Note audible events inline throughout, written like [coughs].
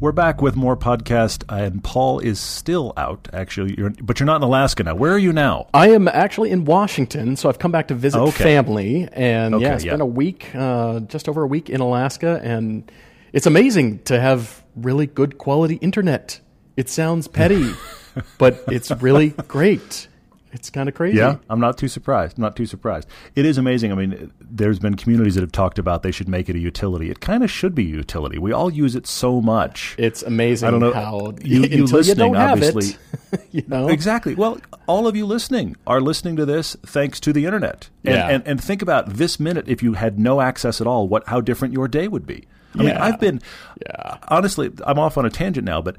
We're back with more podcast, and Paul is still out. Actually, you're, but you're not in Alaska now. Where are you now? I am actually in Washington, so I've come back to visit Okay. family, and Okay, yeah, it's yeah. been a week, uh, just over a week in Alaska, and it's amazing to have really good quality internet. It sounds petty, [laughs] but it's really great. It's kind of crazy. Yeah, I'm not too surprised. Not too surprised. It is amazing. I mean, there's been communities that have talked about they should make it a utility. It kind of should be a utility. We all use it so much. It's amazing I don't know. how You- [laughs] you listening, you obviously- it, [laughs] you know Exactly. Well, all of you listening are listening to this thanks to the internet. And, Yeah. and, and think about this minute if you had no access at all, what how different your day would be. I mean, I've been Yeah. honestly, I'm off on a tangent now, but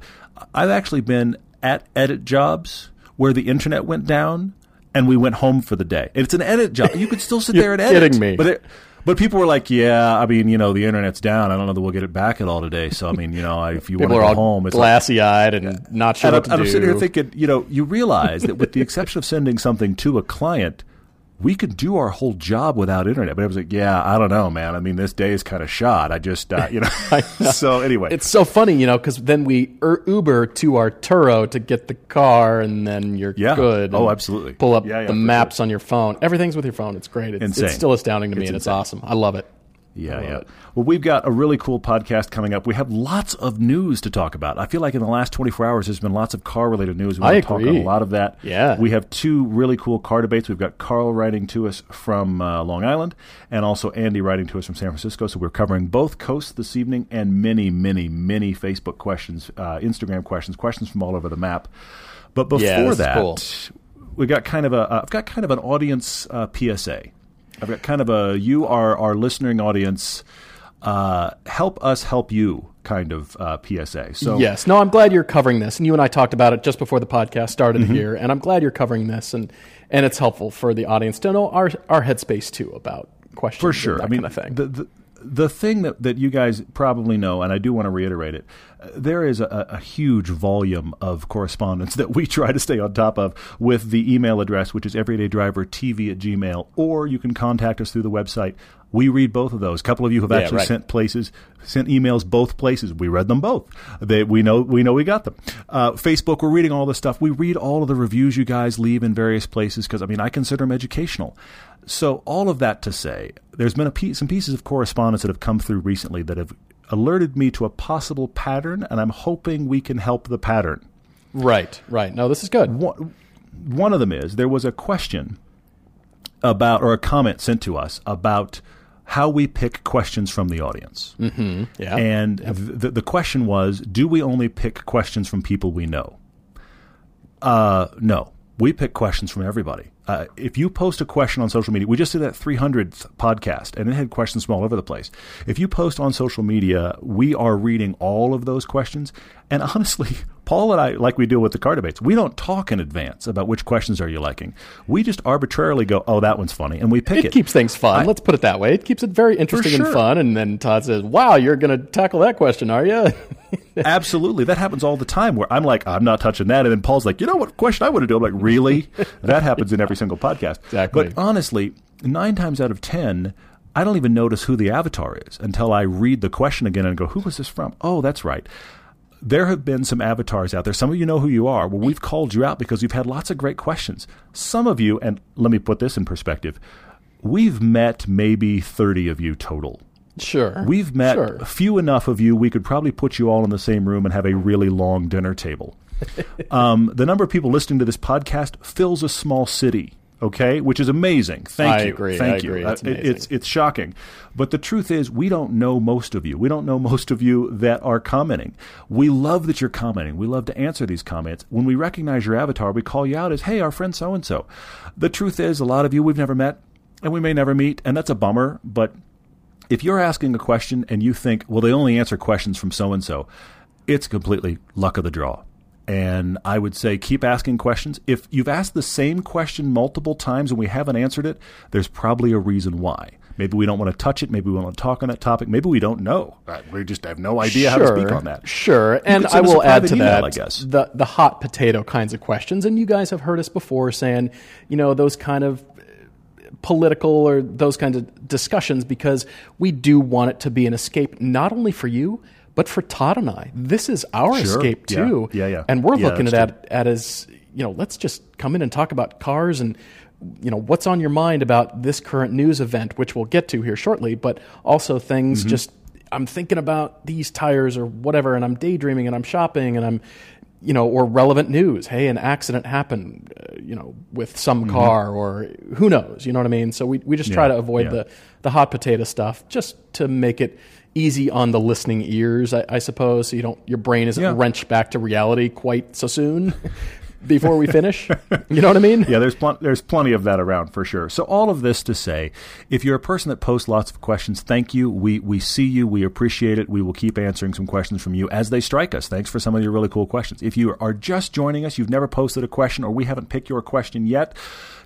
I've actually been at edit jobs where the internet went down and we went home for the day. It's an edit job. You could still sit [laughs] there and edit. kidding me. But it, but people were like, "Yeah, I mean, you know, the internet's down. I don't know that we'll get it back at all today. So, I mean, you know, if you want to go home, it's like, glassy eyed and not sure and what I'm, to I'm do. sitting here thinking, you know, you realize that with the exception of sending something to a client, we could do our whole job without internet. But I was like, yeah, I don't know, man. I mean, this day is kind of shot. I just, uh, you [laughs] [laughs] know. so anyway, It's so funny, you know, because then we er- Uber to our Turo to get the car, and then you're Yeah. good. Oh, absolutely. Pull up Yeah, yeah, the maps on your phone. Everything's with your phone. It's great. It's, it's still astounding to me, It's and it's awesome. I love it. Yeah, yeah. it. Well, we've got a really cool podcast coming up. We have lots of news to talk about. I feel like in the last 24 hours, there's been lots of car related news. We I to talk agree. a lot of that. Yeah. We have two really cool car debates. We've got Carl writing to us from uh, Long Island and also Andy writing to us from San Francisco. So we're covering both coasts this evening and many, many, many Facebook questions, uh, Instagram questions, questions from all over the map. But before Yeah, that, cool. we got kind of a uh, I've got kind of an audience uh, PSA. I've got kind of a you are our listening audience. Uh, help us help you kind of uh, PSA. So Yes. No, I'm glad you're covering this, and you and I talked about it just before the podcast started Mm-hmm. here, and I'm glad you're covering this, and and it's helpful for the audience to know our our headspace too about questions for sure. I mean, kind of thing. the, the the thing that, that you guys probably know, and I do want to reiterate it, there is a, a huge volume of correspondence [laughs] that we try to stay on top of with the email address, which is everydaydrivertv at gmail, or you can contact us through the website. We read both of those. A couple of you have Yeah, actually right. sent places, sent emails both places. We read them both. They, we know we know we got them. Uh, Facebook, we're reading all this stuff. We read all of the reviews you guys leave in various places because I mean I consider them educational. So all of that to say, there's been a piece, some pieces of correspondence that have come through recently that have alerted me to a possible pattern, and I'm hoping we can help the pattern. right. Right. No, this is good. One, one of them is there was a question about, or a comment sent to us about how we pick questions from the audience. Mm-hmm. Yeah. And the, the question was, do we only pick questions from people we know? Uh, no. We pick questions from everybody. Uh, if you post a question on social media, we just did that 300th podcast, and it had questions from all over the place. If you post on social media, we are reading all of those questions. And [laughs] honestly, Paul and I, like we do with the car debates, we don't talk in advance about which questions are you liking. We just arbitrarily go, "Oh, that one's funny," and we pick it. it keeps things fun. I- Let's put it that way. It keeps it very interesting sure. and fun. And then Todd says, "Wow, you're going to tackle that question, are you?" [laughs] [laughs] Absolutely. That happens all the time where I'm like, I'm not touching that. And then Paul's like, you know what question I want to do? I'm like, really? [laughs] that happens in every single podcast. Exactly. But honestly, nine times out of 10, I don't even notice who the avatar is until I read the question again and go, who was this from? Oh, that's right. There have been some avatars out there. Some of you know who you are. Well, we've called you out because you've had lots of great questions. Some of you, and let me put this in perspective, we've met maybe 30 of you total. Sure. We've met Sure. few enough of you. We could probably put you all in the same room and have a really long dinner table. [laughs] um, the number of people listening to this podcast fills a small city. Okay, which is amazing. Thank I you. agree. Thank I you. agree. Uh, It's it- it's it's shocking, but the truth is, we don't know most of you. We don't know [laughs] most of you that are commenting. We love that you're commenting. We love to answer these comments. When we recognize your avatar, we call you out as, "Hey, our friend so and so." The truth is, a lot of you we've never met, and we may never meet, and that's a bummer. But if you're asking a question and you think, well, they only answer questions from so and so, it's completely luck of the draw. And I would say keep asking questions. If you've asked the same question multiple times and we haven't answered it, there's probably a reason why. Maybe we don't want to touch it. Maybe we want to talk on that topic. Maybe we don't know. We just have no idea how to speak on that. Sure, and I send us a will add to email, that I guess. the the hot potato kinds of questions. And you guys have heard us before saying, you know, those kind of political or those kinds of discussions because we do want it to be an escape not only for you but for Todd and I. This is our Sure. escape too. Yeah, yeah. And we're Yeah, looking at that at as you know, let's just come in and talk about cars and you know what's on your mind about this current news event, which we'll get to here shortly, but also things Mm-hmm. just I'm thinking about these tires or whatever, and I'm daydreaming and I'm shopping and I'm you know, or relevant news. Hey, an accident happened, uh, you know, with some car, or who knows? You know what I mean? So we, we just try Mm-hmm. Yeah, to avoid yeah. the the hot potato stuff, just to make it easy on the listening ears, I, I suppose. So you don't your brain isn't Yeah. wrenched back to reality quite so soon [laughs] before we finish. you know what I mean? [laughs] Yeah, there's pl- there's plenty of that around for sure. So all of this to say, if you're a person that posts lots of questions, thank you. We we see you. We appreciate it. We will keep answering some questions from you as they strike us. Thanks for some of your really cool questions. If you are just joining us, you've never posted a question, or we haven't picked your question yet,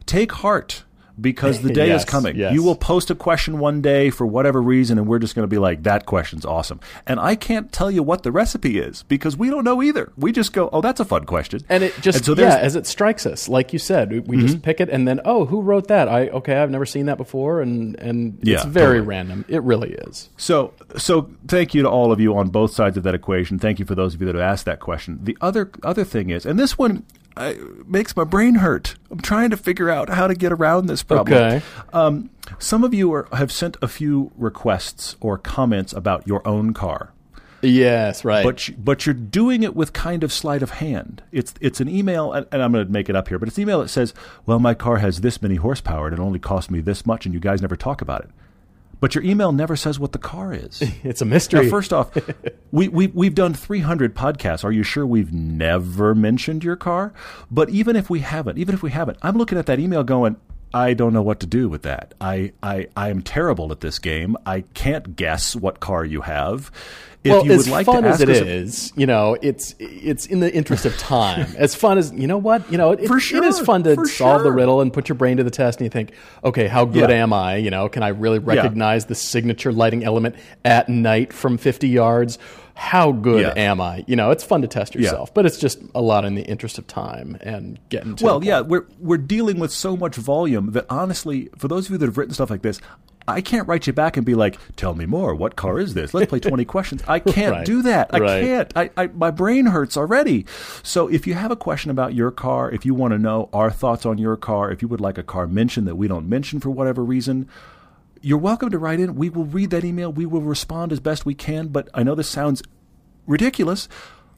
take heart. Because the [laughs] day Yes, is coming. yes. You will post a question one day for whatever reason, and we're just going to be like, that question's awesome. And I can't tell you what the recipe is because we don't know either. We just go, oh, that's a fun question. And it just so yeah, Mm-hmm. as it strikes us, like you said, we, we just pick it, and then oh, who wrote that? I okay, I've never seen that before, and and Yeah, it's very totally. random. It really is. So, so thank you to all of you on both sides of that equation. Thank you for those of you that have asked that question. The other other thing is, and this one uh, makes my brain hurt. I'm trying to figure out how to get around this problem. Okay. Um, some of you are, have sent a few requests or comments about your own car. Yes, right. But you- but you're doing it with kind of sleight of hand. It's it's an email, and, and I'm going to make it up here, but it's an email that says, "Well, my car has this many horsepower, and it only cost me this much, and you guys never talk about it." But your email never says what the car is. [laughs] it's a mystery. Now, first off, we, [laughs] we, we've done 300 podcasts. Are you sure we've never mentioned your car? But even if we haven't, even if we haven't, I'm looking at that email going, I don't know what to do with that. I, I, I am terrible at this game. I can't guess what car you have. If well, you as would like fun to as ask it us is, you know, it's it's in the interest of time. as fun as you know what, you know, it, For it is fun to solve the riddle and put your brain to the test, and you think, okay, how good Yeah. am I? You know, can I really recognize the signature lighting element at night from fifty yards? How good Yeah. am I? You know, it's fun to test yourself, but it's just a lot in the interest of time and getting to. Well, yeah, we're we're dealing with so much volume that honestly, for those of you that have written stuff like this, I can't write you back and be like, "Tell me more. What car is this? Let's play twenty [laughs] questions." I can't Right. do that. I Right. can't. I, I my brain hurts already. So if you have a question about your car, if you want to know our thoughts on your car, if you would like a car mentioned that we don't mention for whatever reason. You're welcome to write in. We will read that email. We will respond as best we can. But I know this sounds ridiculous.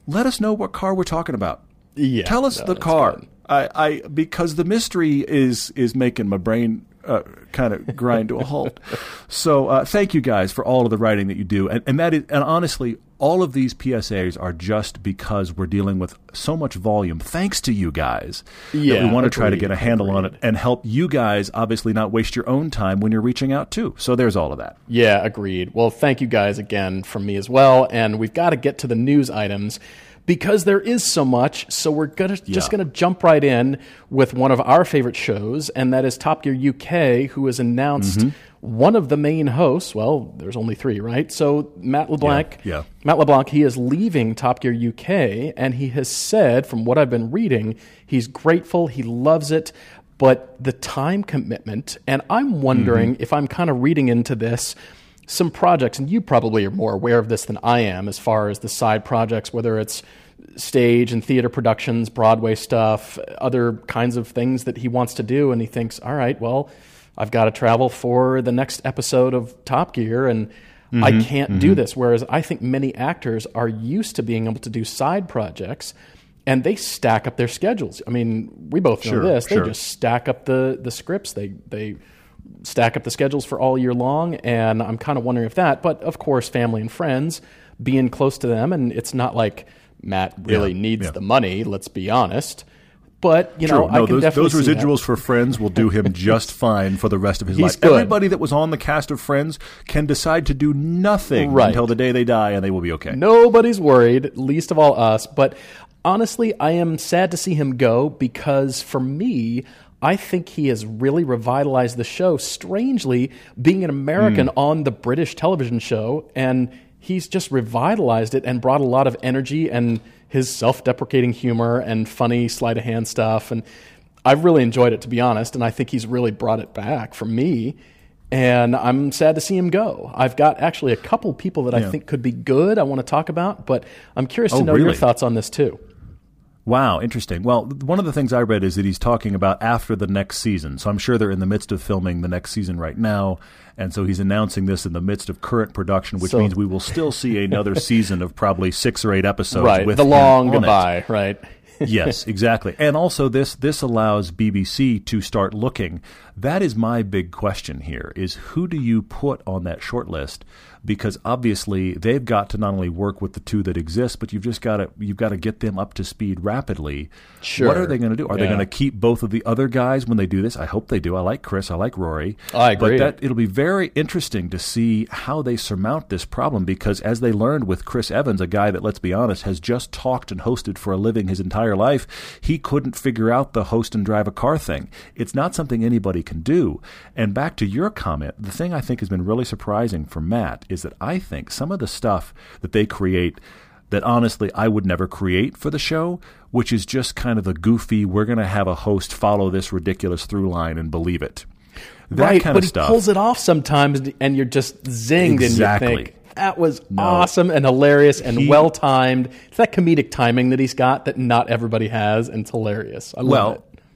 Let us know what car we're talking about. Yeah, Tell us no, the car. I, I because the mystery is is making my brain uh, kind of grind to a halt. So uh, thank you guys for all of the writing that you do, and, and that is and honestly, all of these PSAs are just because we're dealing with so much volume. Thanks to you guys, that Yeah, we want to try to get a handle on it and help you guys obviously not waste your own time when you're reaching out too. So there's all of that. Yeah, agreed. Well, thank you guys again from me as well. And we've got to get to the news items because there is so much. So we're gonna just going to jump right in with one of our favorite shows, and that is Top Gear UK, who has announced Mm-hmm. one of the main hosts. Well, there's only three, right? So Matt LeBlanc. Yeah, yeah. Matt LeBlanc, he is leaving Top Gear UK, and he has said, from what I've been reading, he's grateful, he loves it, but the time commitment, and I'm wondering Mm-hmm. if I'm kind of reading into this some projects, and you probably are more aware of this than I am as far as the side projects, whether it's stage and theater productions, Broadway stuff, other kinds of things that he wants to do, and he thinks, all right, well, I've got to travel for the next episode of Top Gear, and Mm-hmm. I can't do this. Whereas I think many actors are used to being able to do side projects. And they stack up their schedules. I mean, we both know Sure, this. They sure. just stack up the, the scripts. They they stack up the schedules for all year long. And I'm kind of wondering if that. But of course, family and friends, being close to them, and it's not like Matt really Yeah, needs yeah. the money. Let's be honest. But you know, True. I No, those, those residuals for Friends will do him [laughs] just fine for the rest of his He's life. good. Everybody that was on the cast of Friends can decide to do nothing Right. until the day they die, and they will be okay. Nobody's worried, least of all us. But honestly, I am sad to see him go because for me, I think he has really revitalized the show. Strangely, being an American hmm. on the British television show, and he's just revitalized it and brought a lot of energy and his self-deprecating humor and funny sleight of hand stuff. And I've really enjoyed it, to be honest. And I think he's really brought it back for me. And I'm sad to see him go. I've got actually a couple people that I think could be good. I want to talk about, but I'm curious to Oh, know your thoughts on this too. Wow, interesting. Well, one of the things I read is that he's talking about after the next season. So I'm sure they're in the midst of filming the next season right now. And so he's announcing this in the midst of current production, which So- means we will still see another [laughs] season of probably six or eight episodes. right, with the long goodbye. Right. Yes, exactly. And also this this allows BBC to start looking. That is my big question here is who do you put on that short list? Because obviously they've got to not only work with the two that exist, but you've just got to you've got to get them up to speed rapidly. Sure. What are they going to do? Are they going to keep both of the other guys when they do this? I hope they do. I like Chris. I like Rory. I agree. But that it'll be very interesting to see how they surmount this problem because as they learned with Chris Evans, a guy that let's be honest has just talked and hosted for a living his entire life, he couldn't figure out the host and drive a car thing. It's not something anybody can do. And back to your comment, the thing I think has been really surprising for Matt is that I think some of the stuff that they create that honestly I would never create for the show, which is just kind of the goofy, we're going to have a host follow this ridiculous through line and believe it. That right, kind but of he stuff. pulls it off sometimes, and you're just zinged, Exactly. and you think that was awesome and hilarious and He- well timed. It's that comedic timing that he's got that not everybody has, and it's hilarious. I love well,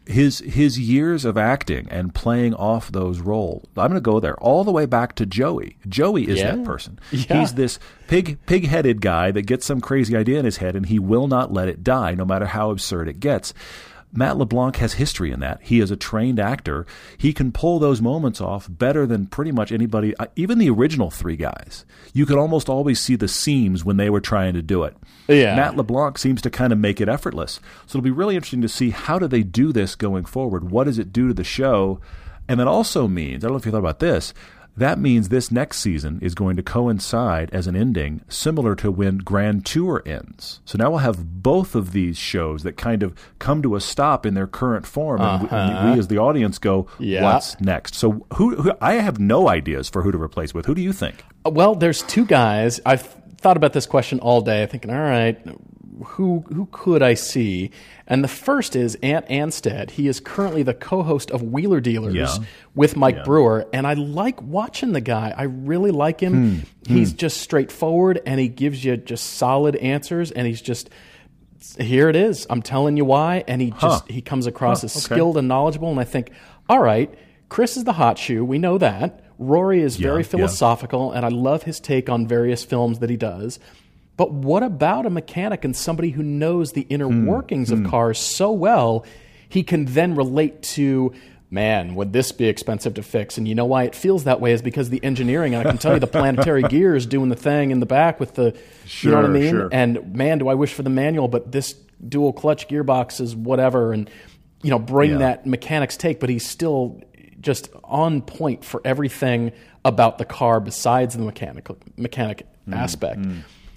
it. his his years of acting and playing off those roles. I'm going to go there all the way back to Joey. Joey is Yeah. that person. [laughs] Yeah. He's this pig pig-headed guy that gets some crazy idea in his head and he will not let it die no matter how absurd it gets. Matt LeBlanc has history in that. He is a trained actor. He can pull those moments off better than pretty much anybody, uh, even the original three guys. You could almost always see the seams when they were trying to do it. Yeah. Matt LeBlanc seems to kind of make it effortless. So it'll be really interesting to see how do they do this going forward. What does it do to the show? And that also means I don't know if you thought about this. That means this next season is going to coincide as an ending similar to when Grand Tour ends. So now we'll have both of these shows that kind of come to a stop in their current form, and we, we uh-huh. as the audience go, Yeah. "What's next?" So who, who? I have no ideas for who to replace with. Who do you think? Well, there's two guys. I've thought about this question all day, thinking, all right, who who could I see? And the first is Ant Anstead. He is currently the co-host of Wheeler Dealers Yeah. with Mike Brewer, and I like watching the guy. I really like him. Hmm. He's hmm. just straightforward, and he gives you just solid answers, and he's just here it is. I'm telling you why, and he just he comes across as okay. skilled and knowledgeable. And I think, all right, Chris is the hot shoe. We know that. Rory is very yeah. philosophical, and I love his take on various films that he does. But what about a mechanic and somebody who knows the inner Hmm. workings of cars so well, he can then relate to, man, would this be expensive to fix? And you know why it feels that way is because the engineering, and I can tell you the planetary [laughs] gears doing the thing in the back with the, you know what I mean? sure. And man, do I wish for the manual, but this dual clutch gearbox is whatever. And, you know, bring Yeah. that mechanics take, but he's still just on point for everything about the car besides the mechanical mechanic Mm, aspect.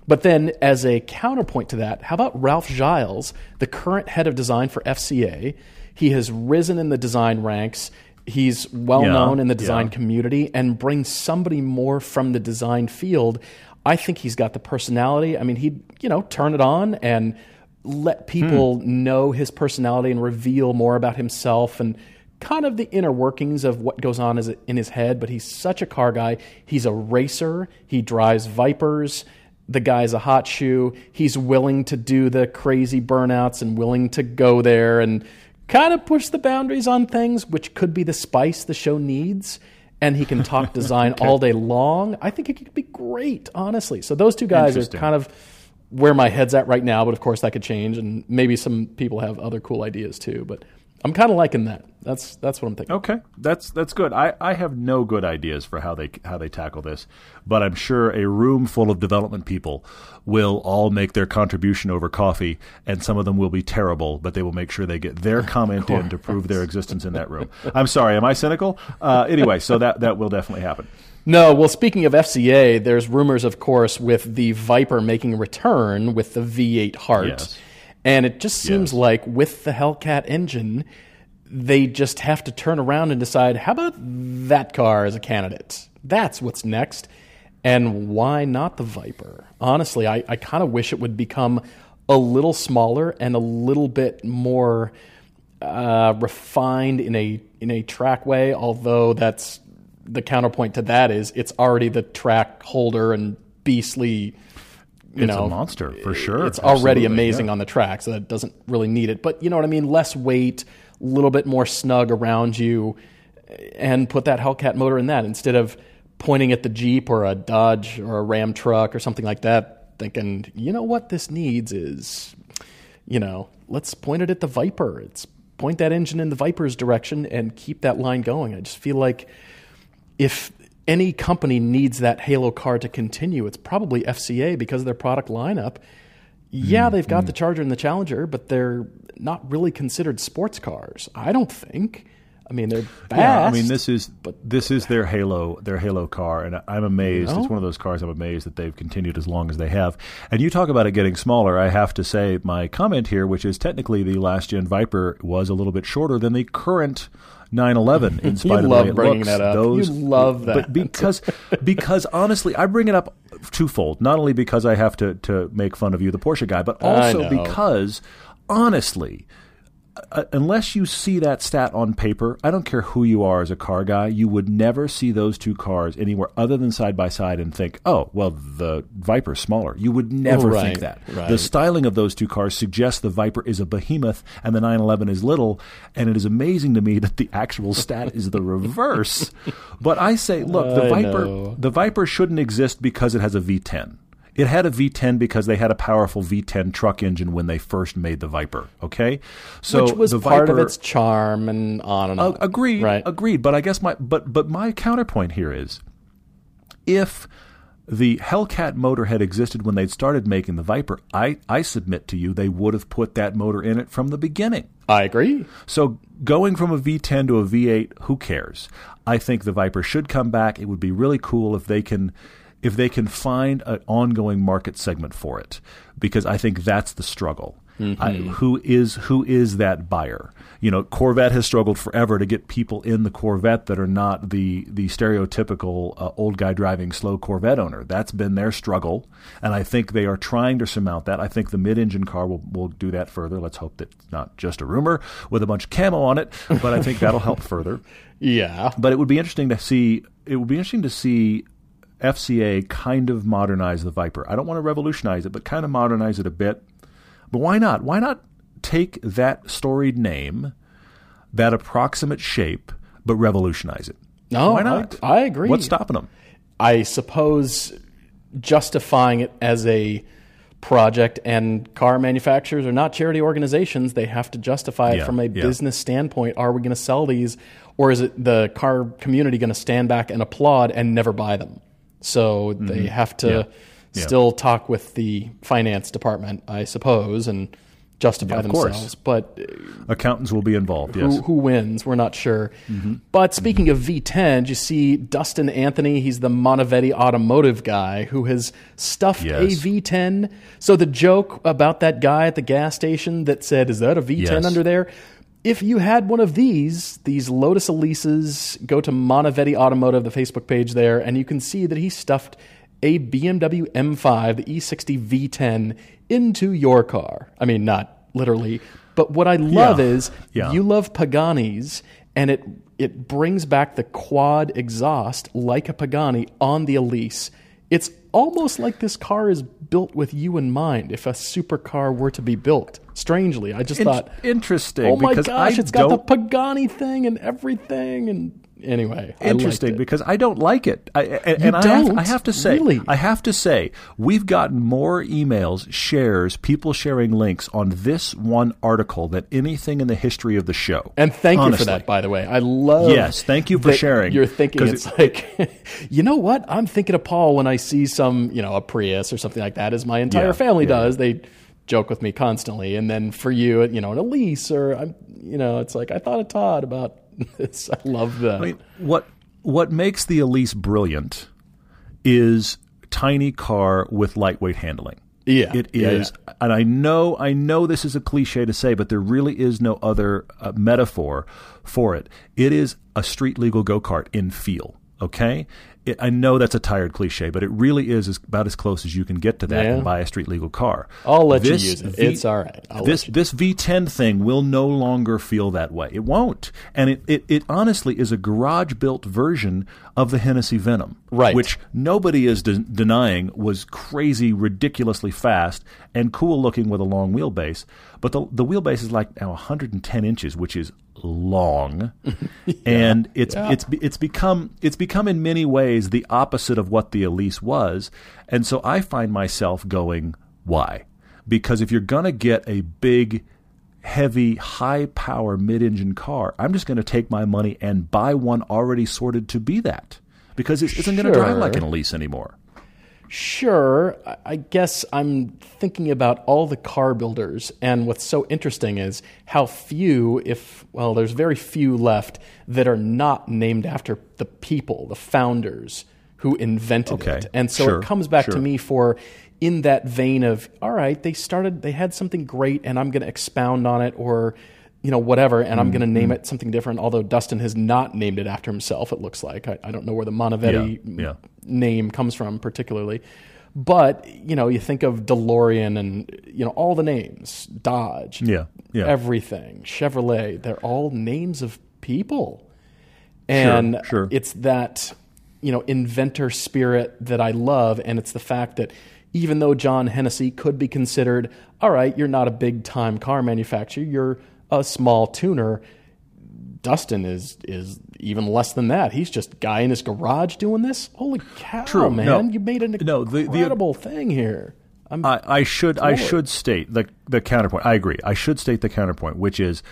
But then, as a counterpoint to that, how about Ralph Giles, the current head of design for FCA? He has risen in the design ranks. He's well Yeah, known in the design yeah. community and brings somebody more from the design field. I think he's got the personality. I mean, he'd, you know, turn it on and let people hmm. know his personality and reveal more about himself and kind of the inner workings of what goes on in his head. But he's such a car guy. He's a racer. He drives Vipers. The guy's a hot shoe. He's willing to do the crazy burnouts and willing to go there and kind of push the boundaries on things, which could be the spice the show needs. And he can talk [laughs] design all day long. I think it could be great, honestly. So those two guys are kind of where my head's at right now, but of course that could change, and maybe some people have other cool ideas too. But I'm kind of liking that. That's that's what I'm thinking. Okay, that's that's good. I, I have no good ideas for how they how they tackle this, but I'm sure a room full of development people will all make their contribution over coffee, and some of them will be terrible, but they will make sure they get their [laughs] comment in to prove their existence in that room. I'm sorry, am I cynical? Uh, anyway, so that that will definitely happen. No, well, speaking of FCA, there's rumors, of course, with the Viper making a return with the V8 heart. Yes. And it just seems like with the Hellcat engine, they just have to turn around and decide how about that car as a candidate? That's what's next. And why not the Viper? Honestly, I, I kind of wish it would become a little smaller and a little bit more uh, refined in a in a track way. Although that's the counterpoint to that is it's already the track holder and beastly. You It's know, a monster for sure. It's already amazing yeah. on the track, so that doesn't really need it. But you know what I mean? Less weight, a little bit more snug around you, and put that Hellcat motor in that instead of pointing at the Jeep or a Dodge or a Ram truck or something like that, thinking, you know what this needs is, you know, let's point it at the Viper. It's point that engine in the Viper's direction and keep that line going. I just feel like if any company needs that Halo car to continue, it's probably FCA because of their product lineup. Yeah, mm, they've got mm. the Charger and the Challenger, but they're not really considered sports cars. I don't think. I mean, they're fast. Yeah, I mean this is but this is their Halo their Halo car, and I'm amazed. You know? It's one of those cars I'm amazed that they've continued as long as they have. And you talk about it getting smaller. I have to say my comment here, which is technically the last gen Viper was a little bit shorter than the current 911. In [laughs] spite of the love way it bringing looks. that up. Those, You love that. but because because honestly, I bring it up twofold. Not only because I have to to make fun of you, the Porsche guy, but also because honestly uh, unless you see that stat on paper, I don't care who you are as a car guy, you would never see those two cars anywhere other than side by side and think, oh, well, the Viper's smaller. You would never Right, think that. right. The styling of those two cars suggests the Viper is a behemoth and the 911 is little. And it is amazing to me that the actual stat is the reverse. [laughs] But I say, look, the I Viper, know. the Viper shouldn't exist because it has a V10. It had a V10 because they had a powerful V10 truck engine when they first made the Viper. Okay, so which was the part of its charm and on and uh, on. agreed. Right. Agreed. But I guess my but but my counterpoint here is if the Hellcat motor had existed when they'd started making the Viper, I, I submit to you they would have put that motor in it from the beginning. I agree. So going from a V10 to a V8, who cares? I think the Viper should come back. It would be really cool if they can if they can find an ongoing market segment for it because I think that's the struggle. I, who is who is that buyer? You know, Corvette has struggled forever to get people in the Corvette that are not the the stereotypical uh, old guy driving slow Corvette owner. That's been their struggle, and I think they are trying to surmount that. I think the mid-engine car will will do that further. Let's hope that it's not just a rumor with a bunch of camo on it, but I think that'll help further. [laughs] Yeah. But it would be interesting to see. It would be interesting to see FCA kind of modernize the Viper. I don't want to revolutionize it, but kind of modernize it a bit. But why not? Why not take that storied name, that approximate shape, but revolutionize it? No, why not? I, I agree. What's stopping them? I suppose justifying it as a project and car manufacturers are not charity organizations. They have to justify it Yeah, from a yeah. business standpoint. Are we going to sell these or is it the car community going to stand back and applaud and never buy them? So they mm-hmm. have to Mm-hmm. Yeah. Yeah. still talk with the finance department, I suppose, and justify of course. themselves. But uh, Accountants will be involved. who, Yes. who wins? We're not sure. Mm-hmm. But mm-hmm. speaking of V10, you see Dustin Anthony. He's the Montevetti automotive guy who has stuffed Yes. a V10. So the joke about that guy at the gas station that said, "Is that a V10 Yes. under there?" If you had one of these, these Lotus Elises, go to Montevetti Automotive, the Facebook page there, and you can see that he stuffed a BMW M5, the E E60 V10, into your car. I mean, not literally, but what I love Yeah. is Yeah. you love Paganis, and it it brings back the quad exhaust like a Pagani on the Elise. It's almost like this car is built with you in mind. If a supercar were to be built, strangely, I just In- thought, interesting. oh my because gosh, I it's got the don't- Pagani thing and everything. And anyway, I interesting it. because I don't like it. I, and and I, have? I have to say, Really? I have to say, we've gotten more emails, shares, people sharing links on this one article than anything in the history of the show. And thank you for that, by the way. I love. Yes, thank you for sharing, You're thinking it's like, [laughs] you know what? I'm thinking of Paul when I see some, you know, a Prius or something like that, as my entire Yeah, family yeah, does. They joke with me constantly, and then for you, you know, an Elise or, I'm, you know, it's like I thought of Todd about. [laughs] I love that. I mean, what what makes the Elise brilliant is tiny car with lightweight handling. Yeah, It yeah, is, and I know, I know this is a cliche to say, but there really is no other uh, metaphor for it. It is a street legal go kart in feel. Okay, it, I know that's a tired cliche, but it really is as, about as close as you can get to that Yeah. and buy a street legal car. I'll let This you use it. V- it's all right. This this V10 thing will no longer feel that way. It won't, and it, it, it honestly is a garage built version of the Hennessey Venom, Right. Which nobody is de- denying was crazy, ridiculously fast, and cool looking with a long wheelbase. But the the wheelbase is like now 110 inches, which is long, [laughs] and it's yeah. it's it's become it's become in many ways the opposite of what the Elise was, and so I find myself going, why? Because if you're gonna get a big heavy, high power mid engine car, I'm just going to take my money and buy one already sorted to be that. Because it isn't going to drive like an Elise anymore. Sure. I- guess I'm thinking about all the car builders, and what's so interesting is how few, if, well, there's very few left that are not named after the people, the founders who invented Okay, it. And so sure, it comes back sure. to me for in that vein of, all right, they started, they had something great, and I'm going to expound on it, or, you know, whatever, and I'm going to Mm-hmm. name it something different, although Dustin has not named it after himself, it looks like. I, I don't know where the Montevetti Yeah, yeah. Name comes from particularly. But, you know, you think of DeLorean and, you know, all the names, Dodge, Yeah, yeah. everything, Chevrolet, they're all names of people. And sure. it's that, you know, inventor spirit that I love. And it's the fact that even though John Hennessey could be considered, all right, you're not a big time car manufacturer, you're a small tuner. Dustin is is even less than that. He's just a guy in his garage doing this. Holy cow, True. man! No. You made an No, the- the- incredible thing here. I'm, I, I should I should state the the counterpoint. I agree. I should state the counterpoint, which is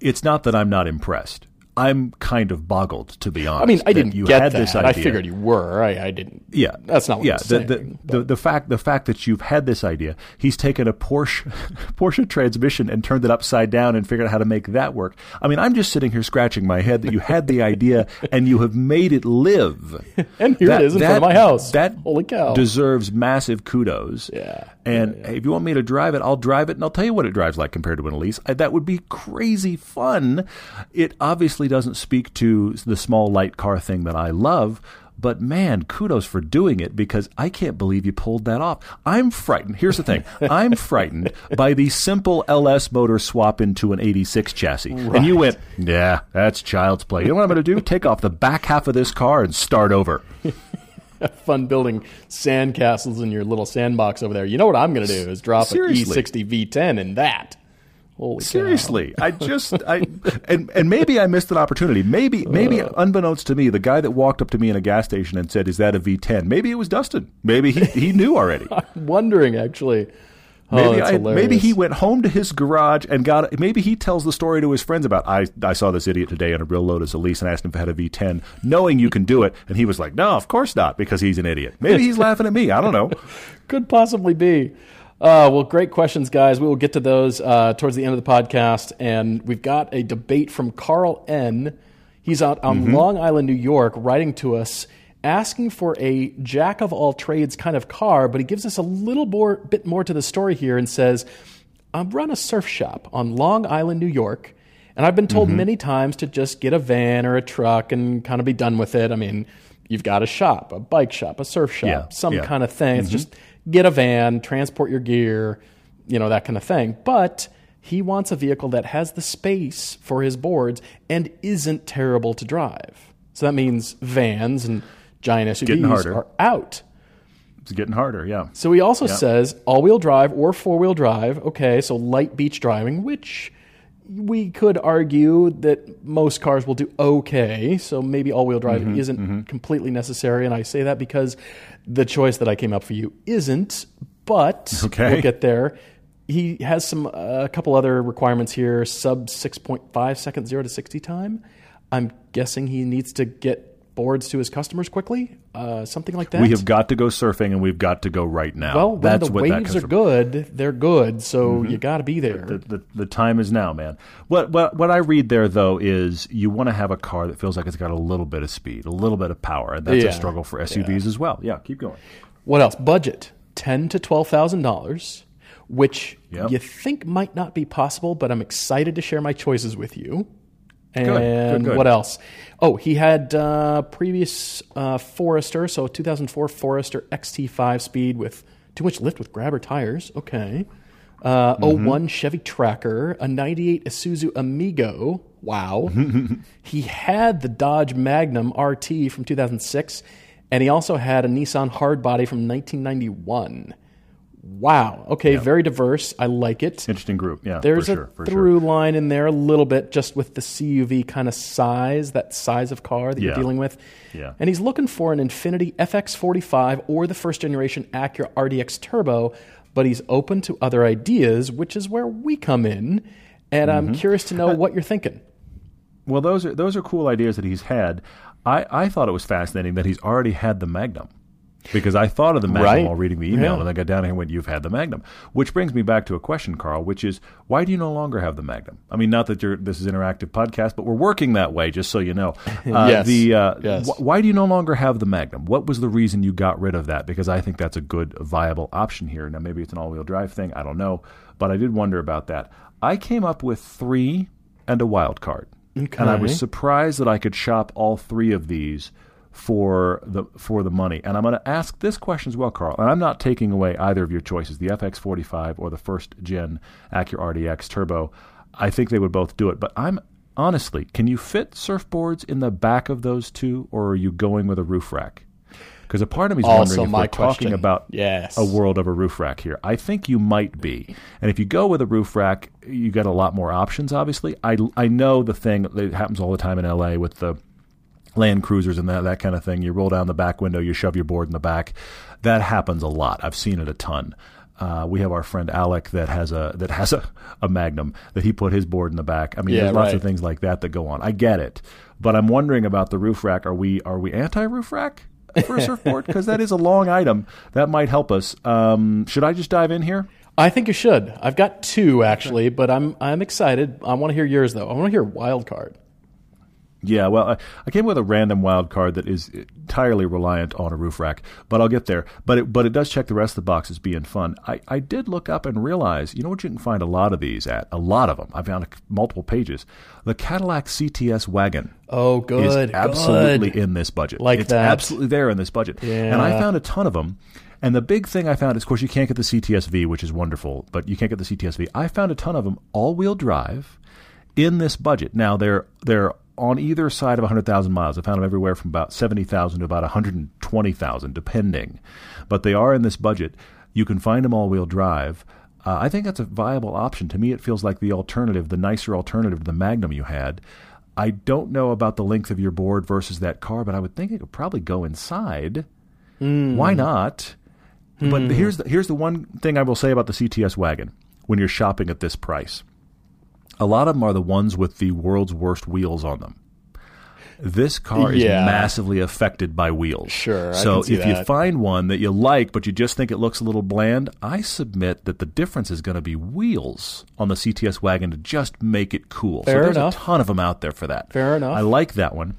it's not that I'm not impressed. I'm kind of boggled, to be honest. I mean, I didn't you get had that. this idea. I figured you were. I, I didn't. Yeah, that's not what yeah. I'm the, saying. the, the, the fact the fact that you've had this idea, he's taken a Porsche [laughs] Porsche transmission and turned it upside down and figured out how to make that work. I mean, I'm just sitting here scratching my head that you had the idea [laughs] and you have made it live. And here it is in front of my house. That Holy cow. deserves massive kudos. Yeah. And hey, if you want me to drive it, I'll drive it and I'll tell you what it drives like compared to an Elise. I, that would be crazy fun. It obviously doesn't speak to the small light car thing that I love, but man, kudos for doing it because I can't believe you pulled that off. I'm frightened. Here's the thing. [laughs] I'm frightened by the simple LS motor swap into an 86 chassis. And you went, "Yeah, that's child's play." You know what I'm going to do? Take off the back half of this car and start over. [laughs] [laughs] fun building sand castles in your little sandbox over there. You know what I'm going to do is drop Seriously. an E60 V10 in that. Holy. Seriously, I [laughs] just I and and maybe I missed an opportunity. Maybe maybe unbeknownst to me, the guy that walked up to me in a gas station and said, "Is that a V10?" Maybe it was Dustin. Maybe he he knew already. [laughs] I'm wondering actually. Oh, Maybe that's I, maybe he went home to his garage and got. Maybe he tells the story to his friends about. I I saw this idiot today in a real Lotus Elise and asked him if it had a V10, knowing you can do it, and he was like, "No, of course not," because he's an idiot. Maybe he's laughing at me. I don't know. [laughs] Could possibly be. Uh, well, great questions, guys. We will get to those uh, towards the end of the podcast. And we've got a debate from Carl N. He's out on Long Island, New York, writing to us asking for a jack of all trades kind of car, but he gives us a little more, bit more to the story here and says, I run a surf shop on Long Island, New York, and I've been told mm-hmm. many times to just get a van or a truck and kind of be done with it. I mean, you've got a shop, a bike shop, a surf shop, Yeah, some yeah. kind of thing. It's mm-hmm. just get a van, transport your gear, you know, that kind of thing. But he wants a vehicle that has the space for his boards and isn't terrible to drive. So that means vans and giant Getting SUVs harder. are out. It's getting harder. Yeah. So he also says all wheel drive or four wheel drive. Okay, so light beach driving, which we could argue that most cars will do okay. So maybe all wheel drive Mm-hmm, isn't completely necessary. And I say that because the choice that I came up for you isn't, but Okay. we'll get there. He has some uh, a couple other requirements here sub 6.5 second 0 to 60 time. I'm guessing he needs to get boards to his customers quickly, uh, something like that. We have got to go surfing, and we've got to go right now. Well, when That's the what that waves are from. good, they're good. So you got to be there. the, the, the time is now, man. What, what what I read there though is you want to have a car that feels like it's got a little bit of speed, a little bit of power, and that's Yeah. a struggle for SUVs as well. Yeah, keep going. what else? Budget ten to twelve thousand dollars, which Yep. you think might not be possible, but I'm excited to share my choices with you. And good, good. what else? Oh, he had uh, previous uh, Forester, so 2004 Forester XT5 speed with too much lift with grabber tires. Okay. Uh, Mm-hmm. 01 Chevy Tracker, a 98 Isuzu Amigo. Wow. [laughs] he had the Dodge Magnum RT from 2006, and he also had a Nissan Hardbody from 1991. Wow. Okay, very diverse. I like it. Interesting group. Yeah, There's a sure. Through sure. line in there a little bit just with the CUV kind of size, that size of car that you're dealing with. Yeah. And he's looking for an Infiniti FX45 or the first generation Acura RDX Turbo, but he's open to other ideas, which is where we come in. And Mm-hmm. I'm curious to know [laughs] what you're thinking. Well, those are those are cool ideas that he's had. I, I thought it was fascinating that he's already had the Magnum. Because I thought of the Magnum Right. while reading the email, Yeah. and I got down here and went, "You've had the Magnum," which brings me back to a question, Carl, which is, why do you no longer have the Magnum? I mean, not that you're, this is an interactive podcast, but we're working that way, just so you know. [laughs] Uh, Yes. The uh, Yes. wh- why do you no longer have the Magnum? What was the reason you got rid of that? Because I think that's a good, viable option here. Now, maybe it's an all-wheel drive thing. I don't know, but I did wonder about that. I came up with three and a wild card, and I was surprised that I could shop all three of these for the for the money. And I'm going to ask this question as well, Carl. And I'm not taking away either of your choices, the FX45 or the first gen Acura RDX Turbo. I think they would both do it. But I'm honestly, can you fit surfboards in the back of those two, or are you going with a roof rack? Because a part of me is wondering if we're talking about Yes. a world of a roof rack here. I think you might be. And if you go with a roof rack, you got a lot more options, obviously. I, I know the thing that happens all the time in LA with the Land Cruisers and that, that kind of thing. You roll down the back window, you shove your board in the back. That happens a lot. I've seen it a ton. Uh, we have our friend Alec that has a that has a, a Magnum that he put his board in the back. I mean, Yeah, there's lots of things like that that go on. I get it, but I'm wondering about the roof rack. Are we are we anti roof rack for a surfboard? [laughs] Because that is a long item. That might help us. Um, should I just dive in here? I think you should. I've got two actually, but I'm I'm excited. I want to hear yours though. I want to hear wild card. Yeah, well, I, I came with a random wild card that is entirely reliant on a roof rack, but I'll get there. But it, but it does check the rest of the boxes being fun. I, I did look up and realize, you know what you can find a lot of these at? A lot of them. I found multiple pages. The Cadillac CTS wagon Oh, good. is absolutely good. in this budget. Like it's that. absolutely there in this budget. Yeah. And I found a ton of them. And the big thing I found is, of course, you can't get the CTSV, which is wonderful, but you can't get the CTSV. I found a ton of them all-wheel drive in this budget. Now they're they're on either side of 100,000 miles. I found them everywhere from about 70,000 to about 120,000, depending. But they are in this budget. You can find them all-wheel drive. Uh, I think that's a viable option. To me, it feels like the alternative, the nicer alternative to the Magnum you had. I don't know about the length of your board versus that car, but I would think it could probably go inside. Why not? But here's the, here's the one thing I will say about the CTS wagon when you're shopping at this price. A lot of them are the ones with the world's worst wheels on them. This car is Yeah. massively affected by wheels. Sure, So if you find one that you like, but you just think it looks a little bland, I submit that the difference is going to be wheels on the CTS wagon to just make it cool. Fair so there's enough. a ton of them out there for that. Fair enough. I like that one.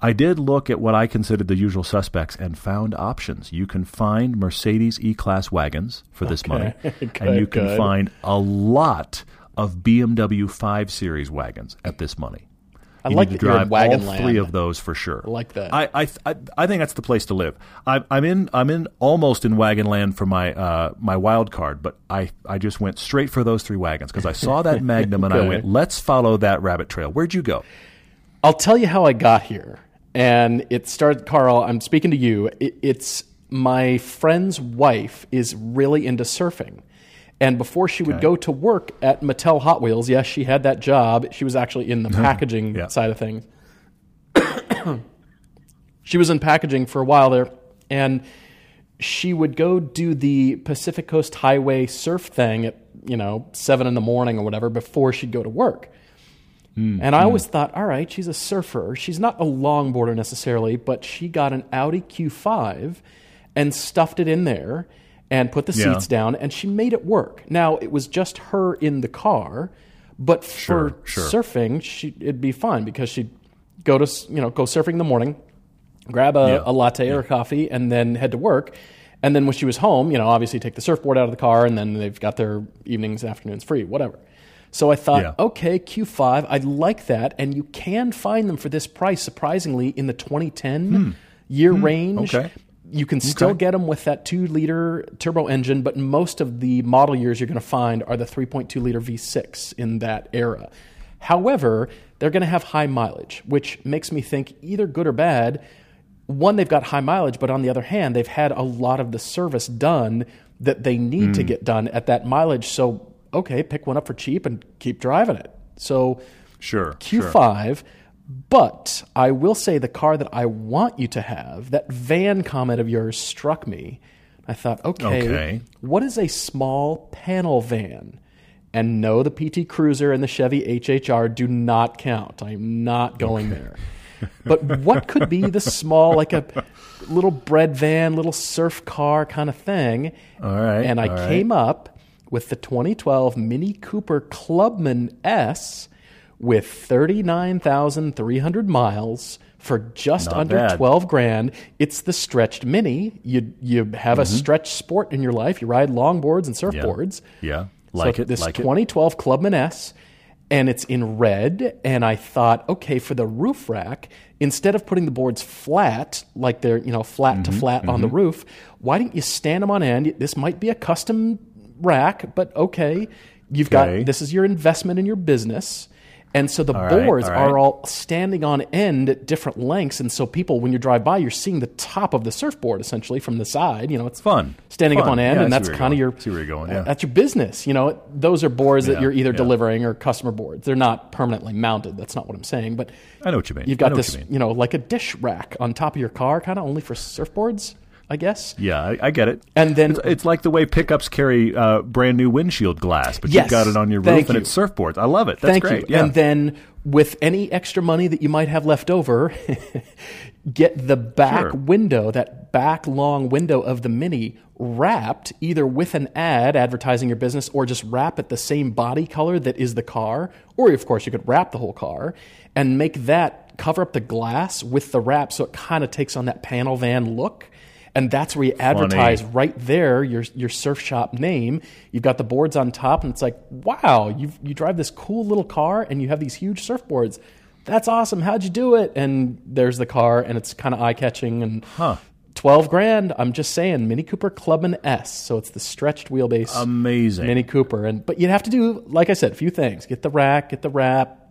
I did look at what I considered the usual suspects and found options. You can find Mercedes E-Class wagons for this money, [laughs] and you can good. find a lot of BMW 5 Series wagons at this money. I You like need to drive all Wagonland. three of those for sure. I like that. I, I I I think that's the place to live. I, I'm in I'm in almost in Wagonland for my uh, my wild card, but I, I just went straight for those three wagons because I saw that [laughs] Magnum and I went, let's follow that rabbit trail. Where'd you go? I'll tell you how I got here. And it started, Carl, I'm speaking to you. It, it's my friend's wife is really into surfing. And before she would go to work at Mattel Hot Wheels, yes, she had that job. She was actually in the [laughs] packaging Yeah. side of things. [coughs] she was in packaging for a while there. And she would go do the Pacific Coast Highway surf thing at, you know, seven in the morning or whatever before she'd go to work. Hmm, and I hmm. always thought, all right, she's a surfer. She's not a longboarder necessarily, but she got an Audi Q5 and stuffed it in there and put the Yeah. seats down and she made it work. Now, it was just her in the car, but for Sure, sure. surfing, she, it'd be fine because she'd go to, you know, go surfing in the morning, grab a, Yeah. a latte or a coffee, and then head to work. And then when she was home, you know, obviously take the surfboard out of the car, and then they've got their evenings, afternoons free, whatever. So I thought, Yeah. okay, Q5, I like that, and you can find them for this price, surprisingly, in the 2010 year range. Hmm. okay. You can still Okay. get them with that two liter turbo engine, but most of the model years you're going to find are the 3.2 liter V6 in that era. However, they're going to have high mileage, which makes me think either good or bad. One, they've got high mileage, but on the other hand, they've had a lot of the service done that they need to hmm. get done at that mileage. So, okay, pick one up for cheap and keep driving it. So, Sure. sure. Q5. But I will say the car that I want you to have, that van comment of yours struck me. I thought, okay, Okay. what is a small panel van? And no, the PT Cruiser and the Chevy HHR do not count. I'm not going there. But what could be the small, like a little bread van, little surf car kind of thing? All right, And I all right. came up with the 2012 Mini Cooper Clubman S with 39,300 miles for just Not under bad. 12 grand. It's the stretched Mini. You you have Mm-hmm. a stretch sport in your life. You ride longboards and surfboards. Yeah. Like so it. This like it. 2012 Clubman S, and it's in red. And I thought, okay, for the roof rack, instead of putting the boards flat, like they're you know flat Mm-hmm, to flat on the roof, why don't you stand them on end? This might be a custom rack, but okay, you've Okay. got this is your investment in your business. And so the All right, boards all right. are all standing on end at different lengths, and so people, when you drive by, you're seeing the top of the surfboard essentially from the side. You know, it's Fun. standing up on end, Yeah, and that's kind of your See where you're going, uh, yeah. that's your business. You know, those are boards that you're either yeah. delivering or customer boards. They're not permanently mounted. That's not what I'm saying. But I know what you mean. you've got this, you you know, like a dish rack on top of your car, kind of only for surfboards, I guess. Yeah, I, I get it. And then- it's, it's like the way pickups carry uh, brand new windshield glass, but Yes. you've got it on your roof and you. it's surfboards. I love it. That's Thank great. you. Yeah. And then with any extra money that you might have left over, [laughs] get the back Sure. window, that back long window of the Mini wrapped either with an ad advertising your business or just wrap it the same body color that is the car. Or, of course, you could wrap the whole car and make that cover up the glass with the wrap so it kind of takes on that panel van look. And that's where you advertise right there your your surf shop name. You've got the boards on top, and it's like, wow, you you drive this cool little car, and you have these huge surfboards. That's awesome. How'd you do it? And there's the car, and it's kind of eye catching. And Huh. twelve grand. I'm just saying, Mini Cooper Clubman S. So it's the stretched wheelbase Amazing. Mini Cooper. And but you'd have to do, like I said, a few things: get the rack, get the wrap,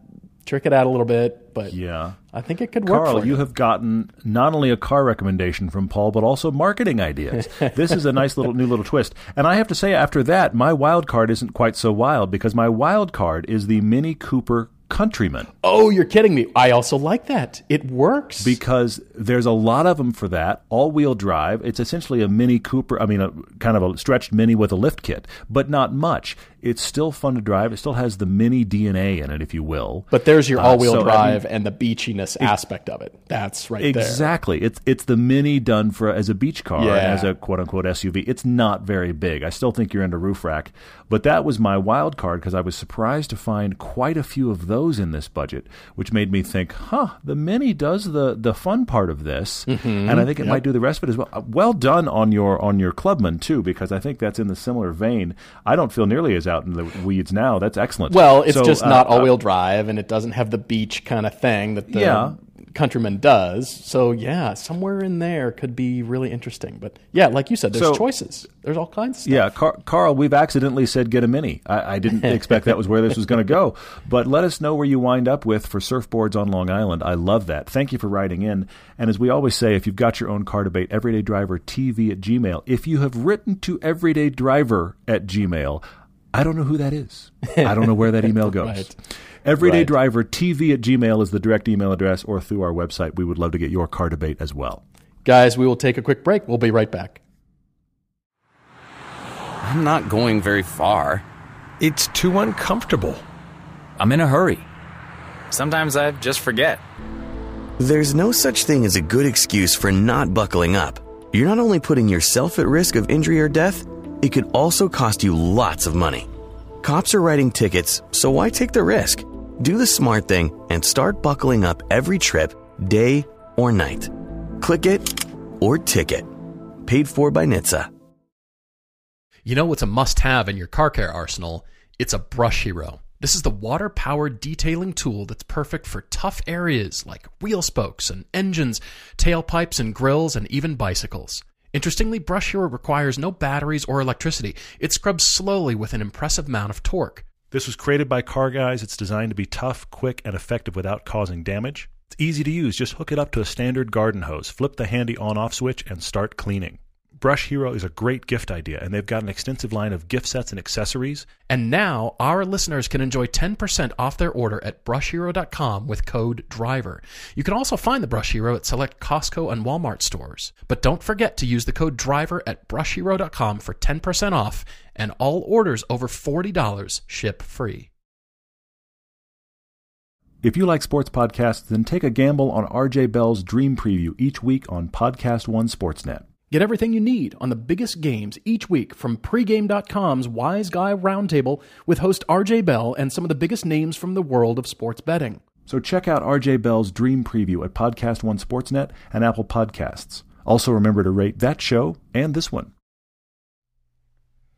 trick it out a little bit. But yeah. I think it could work Karl, you you. have gotten not only a car recommendation from Paul, but also marketing ideas. [laughs] this is a nice little new little twist. And I have to say, after that, my wild card isn't quite so wild because my wild card is the Mini Cooper Countryman. Oh, you're kidding me! I also like that. It works. because there's a lot of them for that all-wheel drive it's essentially a mini cooper i mean a kind of a stretched mini with a lift kit but not much it's still fun to drive it still has the mini dna in it if you will But there's your Uh, all-wheel so, I drive mean, and the beachiness aspect of it. That's right there. Exactly. It's it's the mini done for as a beach car Yeah. as a quote unquote SUV. It's not very big. I still think you're into roof rack, but that was my wild card because I was surprised to find quite a few of those in this budget, which made me think, huh, the mini does the the fun part of this, Mm-hmm. and I think it might do the rest of it as well. Uh, Well done on your on your Clubman too, because I think that's in the similar vein. I don't feel nearly as out in the weeds now. That's excellent. Well, it's So, just uh, not uh, all-wheel drive, and it doesn't have the beach kind of thing that the Yeah. Countryman does. So yeah, somewhere in there could be really interesting. But yeah, like you said, there's So- choices. There's all kinds. Of stuff. Yeah, Car- Karl, we've accidentally said get a mini. I, I didn't [laughs] expect that was where this was going to go. But let us know where you wind up with for surfboards on Long Island. I love that. Thank you for writing in. And as we always say, if you've got your own car debate, Everyday Driver TV at Gmail. If you have written to Everyday Driver at Gmail, I don't know who that is. I don't know where that [laughs] email goes. Right. Everyday Right. Driver TV at Gmail is the direct email address, or through our website. We would love to get your car debate as well. Guys, we will take a quick break. We'll be right back. I'm not going very far. It's too uncomfortable. I'm in a hurry. Sometimes I just forget. There's no such thing as a good excuse for not buckling up. You're not only putting yourself at risk of injury or death, it could also cost you lots of money. Cops are writing tickets, so why take the risk? Do the smart thing and start buckling up every trip, day or night. Click it or ticket. Paid for by NHTSA. You know what's a must have in your car care arsenal? It's a Brush Hero. This is the water powered detailing tool that's perfect for tough areas like wheel spokes and engines, tailpipes and grills, and even bicycles. Interestingly, Brush Hero requires no batteries or electricity. It scrubs slowly with an impressive amount of torque. This was created by Car Guys. It's designed to be tough, quick, and effective without causing damage. It's easy to use. Just hook it up to a standard garden hose, flip the handy on off switch, and start cleaning. Brush Hero is a great gift idea, and they've got an extensive line of gift sets and accessories. And now our listeners can enjoy 10% off their order at brushhero.com with code DRIVER. You can also find the Brush Hero at select Costco and Walmart stores. But don't forget to use the code DRIVER at brushhero.com for 10% off, and all orders over $40 ship free. If you like sports podcasts, then take a gamble on RJ Bell's Dream Preview each week on Podcast One Sportsnet. Get everything you need on the biggest games each week from pregame.com's Wise Guy Roundtable with host RJ Bell and some of the biggest names from the world of sports betting. So check out RJ Bell's Dream Preview at Podcast One Sportsnet and Apple Podcasts. Also remember to rate that show and this one.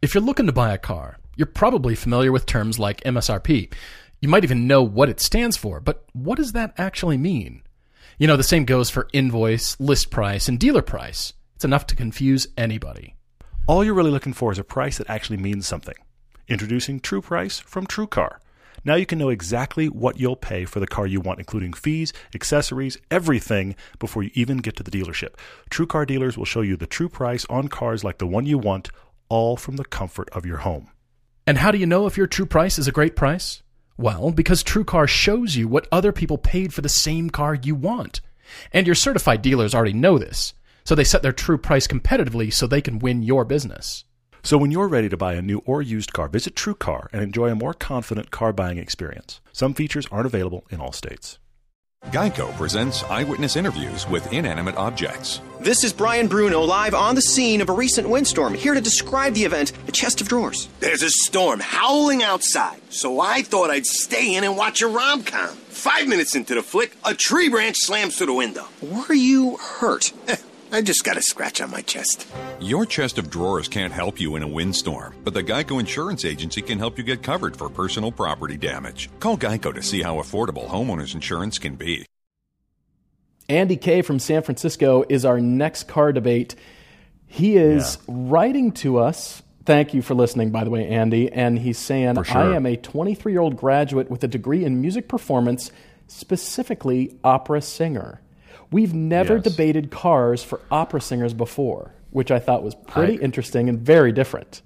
If you're looking to buy a car, you're probably familiar with terms like MSRP. You might even know what it stands for, but what does that actually mean? You know, the same goes for invoice, list price, and dealer price. It's enough to confuse anybody. All you're really looking for is a price that actually means something. Introducing True Price from TrueCar. Now you can know exactly what you'll pay for the car you want, including fees, accessories, everything, before you even get to the dealership. TrueCar dealers will show you the true price on cars like the one you want, all from the comfort of your home. And how do you know if your true price is a great price? Well, because TrueCar shows you what other people paid for the same car you want. And your certified dealers already know this. So they set their true price competitively so they can win your business. So when you're ready to buy a new or used car, visit TrueCar and enjoy a more confident car buying experience. Some features aren't available in all states. Geico presents eyewitness interviews with inanimate objects. This is Brian Bruno live on the scene of a recent windstorm, here to describe the event, a chest of drawers. There's a storm howling outside, so I thought I'd stay in and watch a rom com. Five minutes into the flick, a tree branch slams through the window. Were you hurt? [laughs] I just got a scratch on my chest. Your chest of drawers can't help you in a windstorm, but the Geico Insurance Agency can help you get covered for personal property damage. Call Geico to see how affordable homeowners insurance can be. Andy K from San Francisco is our next car debate. He is yeah. writing to us. Thank you for listening, by the way, Andy. And he's saying, sure. I am a 23 year old graduate with a degree in music performance, specifically opera singer. We've never Yes. debated cars for opera singers before, which I thought was pretty I- interesting and very different.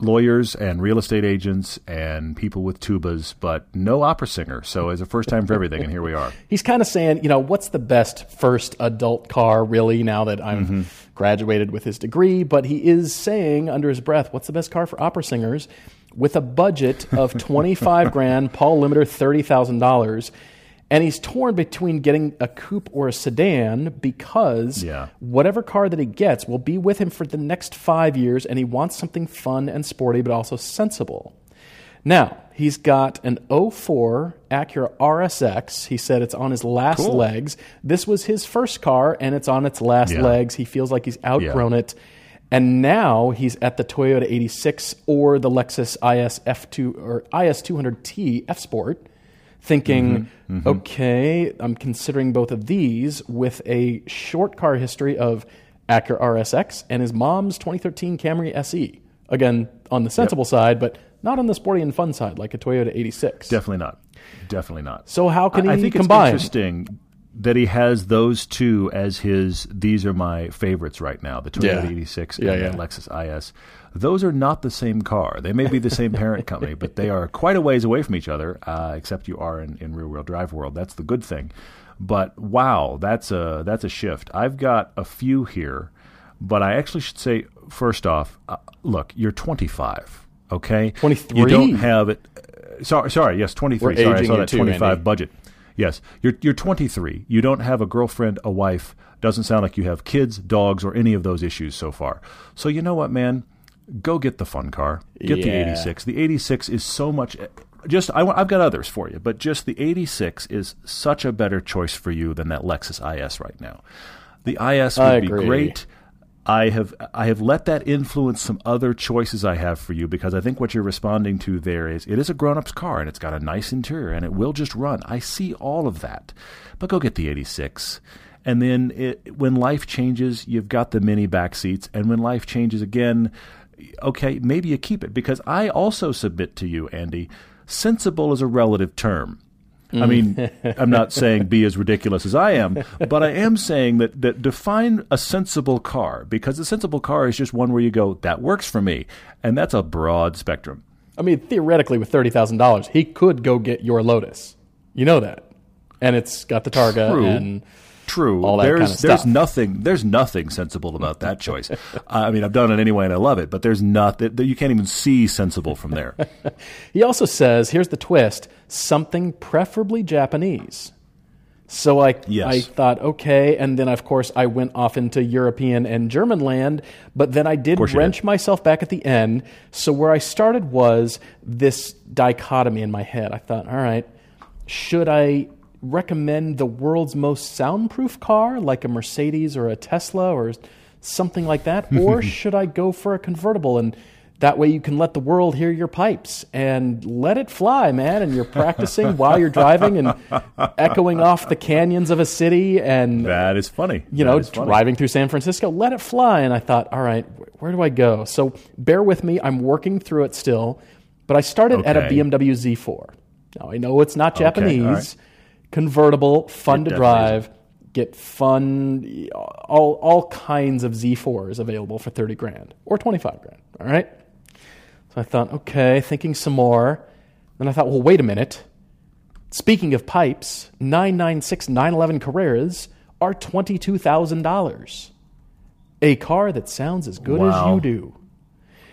Lawyers and real estate agents and people with tubas, but no opera singer. So it's a first time for everything, and here we are. [laughs] He's kind of saying, you know, what's the best first adult car, really, now that I'm Mm-hmm. graduated with his degree? But he is saying under his breath, what's the best car for opera singers? With a budget of [laughs] 25 grand, Paul limiter $30,000. And he's torn between getting a coupe or a sedan because Yeah. whatever car that he gets will be with him for the next five years, and he wants something fun and sporty, but also sensible. Now, he's got an 04 Acura RSX. He said it's on his last Cool. legs. This was his first car, and it's on its last Yeah. legs. He feels like he's outgrown it. And now he's at the Toyota 86 or the Lexus IS F2 or IS 200T F Sport, thinking, Mm-hmm. okay, I'm considering both of these with a short car history of Acura RSX and his mom's 2013 Camry SE. Again, on the sensible side, but not on the sporty and fun side like a Toyota 86. Definitely not. Definitely not. So how can I, I think combine? it's interesting that he has those two as his. These are my favorites right now: the Toyota Yeah. 86 Yeah, and yeah. the Lexus IS. Those are not the same car. They may be the same parent company, but they are quite a ways away from each other. Uh, except you are in, in rear-wheel drive world. That's the good thing. But wow, that's a that's a shift. I've got a few here, but I actually should say first off, uh, look, you're 25. Okay, 23? You don't have it. uh, Sorry, sorry. Yes, 23. We're sorry, I saw that too, 25 Andy. budget. Yes, you're you're 23. You don't have a girlfriend, a wife. Doesn't sound like you have kids, dogs, or any of those issues so far. So you know what, man? Go get the fun car. Get the 86. The 86 is so much. Eh, just I, I've got others for you, but just the 86 is such a better choice for you than that Lexus IS right now. The IS would be great. I have I have let that influence some other choices I have for you because I think what you're responding to there is it is a grown up's car and it's got a nice interior and it will just run. I see all of that, but go get the '86. And then it, when life changes, you've got the mini back seats. And when life changes again, okay, maybe you keep it because I also submit to you, Andy, sensible is a relative term. I mean, mm. I'm not [laughs] saying be as ridiculous as I am, but I am saying that, that define a sensible car because a sensible car is just one where you go, that works for me. And that's a broad spectrum. I mean, theoretically, with thirty thousand dollars, he could go get your Lotus. You know that, and it's got the Targa True. and True. all that there's kind of there's nothing there's nothing sensible about that choice. [laughs] I mean, I've done it anyway and I love it, but there's nothing that you can't even see sensible from there. [laughs] He also says, here's the twist something preferably Japanese. So I, Yes. I thought, okay. And then, of course, I went off into European and German land. But then I did wrench did. myself back at the end. So where I started was this dichotomy in my head. I thought, all right, should I recommend the world's most soundproof car, like a Mercedes or a Tesla or something like that? Or [laughs] should I go for a convertible and that way you can let the world hear your pipes and let it fly, man. And you're practicing [laughs] while you're driving and echoing off the canyons of a city and that is funny. you That know, funny. driving through San Francisco, let it fly. And I thought, all right, where do I go? So bear with me. I'm working through it still. But I started at a BMW Z4. Now, I know it's not Japanese, right. Convertible, fun It to drive, get fun, all, all kinds of Z4s available for 30 grand or 25 grand. All right. So I thought, okay, thinking some more. Then I thought, well, wait a minute. Speaking of pipes, 996 911 Carreras are $22,000. A car that sounds as good as you do.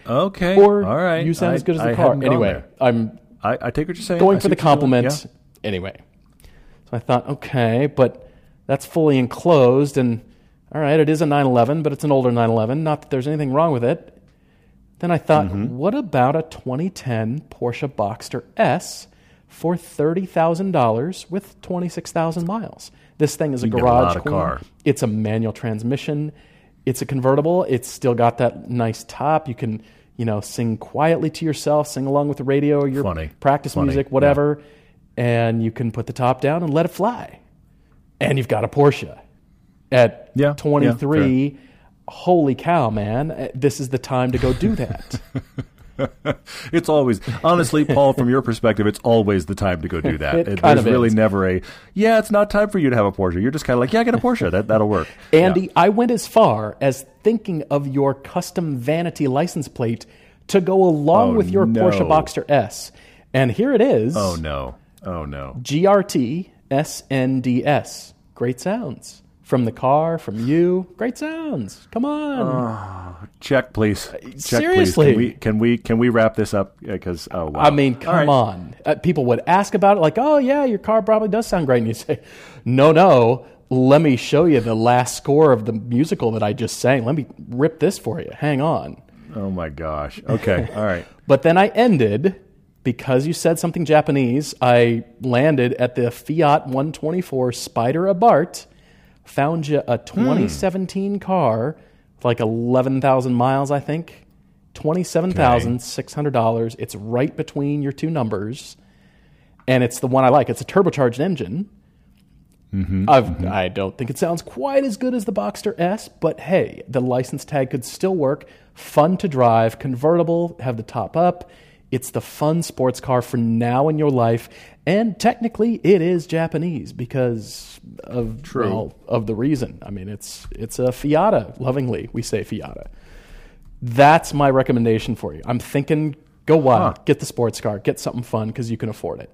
Okay. Or all right. you sound I- as good as the I car. Anyway. I'm I, I take what you're saying. going for the compliment. Anyway, so I thought, okay, but that's fully enclosed, and all right, it is a 911, but it's an older 911. Not that there's anything wrong with it. Then I thought, Mm-hmm. what about a 2010 Porsche Boxster S for thirty thousand dollars with 26,000 miles? This thing is a You a garage of car. It's a manual transmission. It's a convertible. It's still got that nice top. You can, you know, sing quietly to yourself, sing along with the radio or your Funny. practice Funny. music, whatever, and you can put the top down and let it fly. And you've got a Porsche at Yeah, yeah, 23. Holy cow, man. Uh, This is the time to go do that. [laughs] It's always honestly, Paul. From your perspective, it's always the time to go do that. [laughs] It There's really is. never a yeah. It's not time for you to have a Porsche. You're just kind of like yeah, I get a Porsche. That that'll work. Andy, Yeah. I went as far as thinking of your custom vanity license plate to go along Oh, with your no. Porsche Boxster S. And here it is. Oh no. Oh no. GRT SNDS. Great sounds. From the car, from you. Great sounds. Come on. Check, please. Check, Uh, seriously. please. Can we can we can we wrap this up? Because oh, wow. I mean, come right. on. Uh, people would ask about it like, oh, yeah, your car probably does sound great. And you say, no, no, let me show you the last score of the musical that I just sang. Let me rip this for you. Hang on. Oh my gosh. Okay. All right. [laughs] But then I ended because you said something Japanese. I landed at the Fiat 124 Spider Abarth, found you a hmm. 2017 car with like 11,000 miles, I think. $27,600. It's right between your two numbers. And it's the one I like. It's a turbocharged engine. Mm-hmm. I've, mm-hmm. I don't think it sounds quite as good as the Boxster S, but hey, the license tag could still work. Fun to drive, convertible, have the top up. It's the fun sports car for now in your life, and technically it is Japanese because of True. well, of the reason. I mean, it's it's a Fiata. Lovingly, we say Fiata. That's my recommendation for you. I'm thinking, go wild, Huh. get the sports car, get something fun because you can afford it.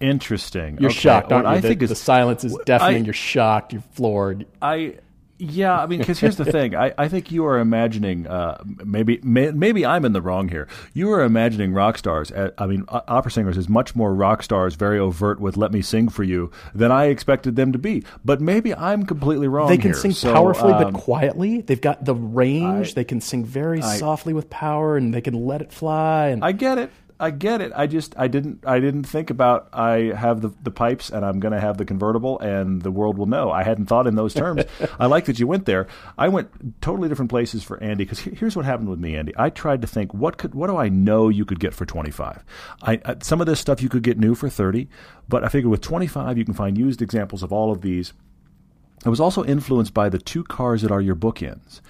Interesting. You're Okay. shocked, aren't you? I The- think the, silence is deafening. I- You're shocked. You're floored. I yeah, I mean, because here's the thing. I, I think you are imagining uh, maybe may, maybe I'm in the wrong here. You are imagining rock stars. uh, I mean, opera singers is much more rock stars, very overt with "Let me sing for you" than I expected them to be. But maybe I'm completely wrong. They can here. sing So, powerfully um, but quietly. They've got the range. I- they can sing very I- softly with power, and they can let it fly. And I get it. I get it. I just I didn't I didn't think about I have the the pipes and I'm going to have the convertible and the world will know. I hadn't thought in those terms. [laughs] I like that you went there. I went totally different places for Andy because here's what happened with me, Andy. I tried to think what could what do I know you could get for 25. I, I some of this stuff you could get new for 30, but I figured with 25 you can find used examples of all of these. I was also influenced by the two cars that are your bookends.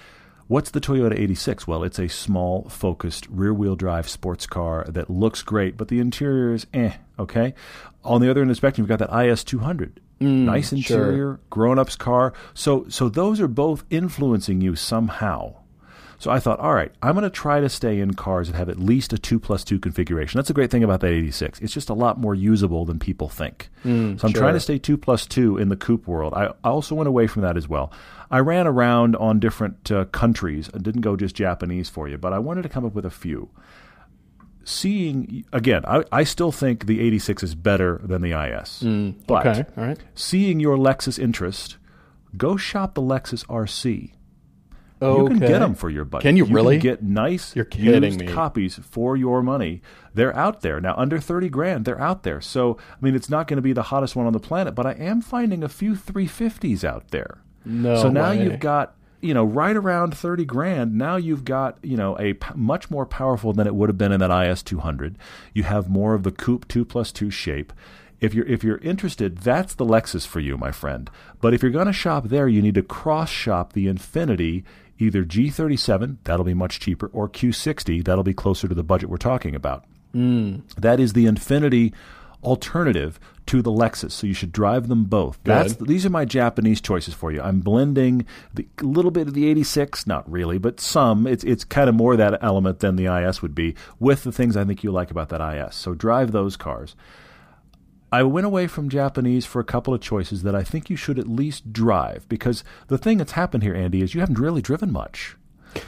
What's the Toyota 86? Well, it's a small, focused, rear wheel drive sports car that looks great, but the interior is eh, okay? On the other end of the spectrum, you've got that IS 200. nice interior, sure. grown up's car. So, so those are both influencing you somehow. So I thought, all right, I'm going to try to stay in cars that have at least a 2 plus 2 configuration. That's a great thing about that 86. It's just a lot more usable than people think. so I'm sure. trying to stay 2 plus 2 in the coupe world. I, I also went away from that as well. I ran around on different uh, countries. I didn't go just Japanese for you, but I wanted to come up with a few. Seeing, again, I, I still think the 86 is better than the IS. but okay, all right. seeing your Lexus interest, go shop the Lexus RC. You can get them for your budget. Can you really? get nice You're kidding used me. copies for your money. They're out there now, under thirty grand. They're out there. So I mean, it's not going to be the hottest one on the planet, but I am finding a few three fifties out there. No So now way. you've got you know right around thirty grand. Now you've got you know a p- much more powerful than it would have been in that IS two hundred. You have more of the coupe two plus two shape. If you're if you're interested, that's the Lexus for you, my friend. But if you're going to shop there, you need to cross shop the Infiniti, either G37, that'll be much cheaper, or Q60, that'll be closer to the budget we're talking about. Hmm. That is the Infiniti alternative to the Lexus. So you should drive them both. That's these are my Japanese choices for you. I'm blending a little bit of the 86, not really, but some. It's it's kind of more that element than the IS would be with the things I think you like about that IS. So drive those cars. I went away from Japanese for a couple of choices that I think you should at least drive because the thing that's happened here, Andy, is you haven't really driven much.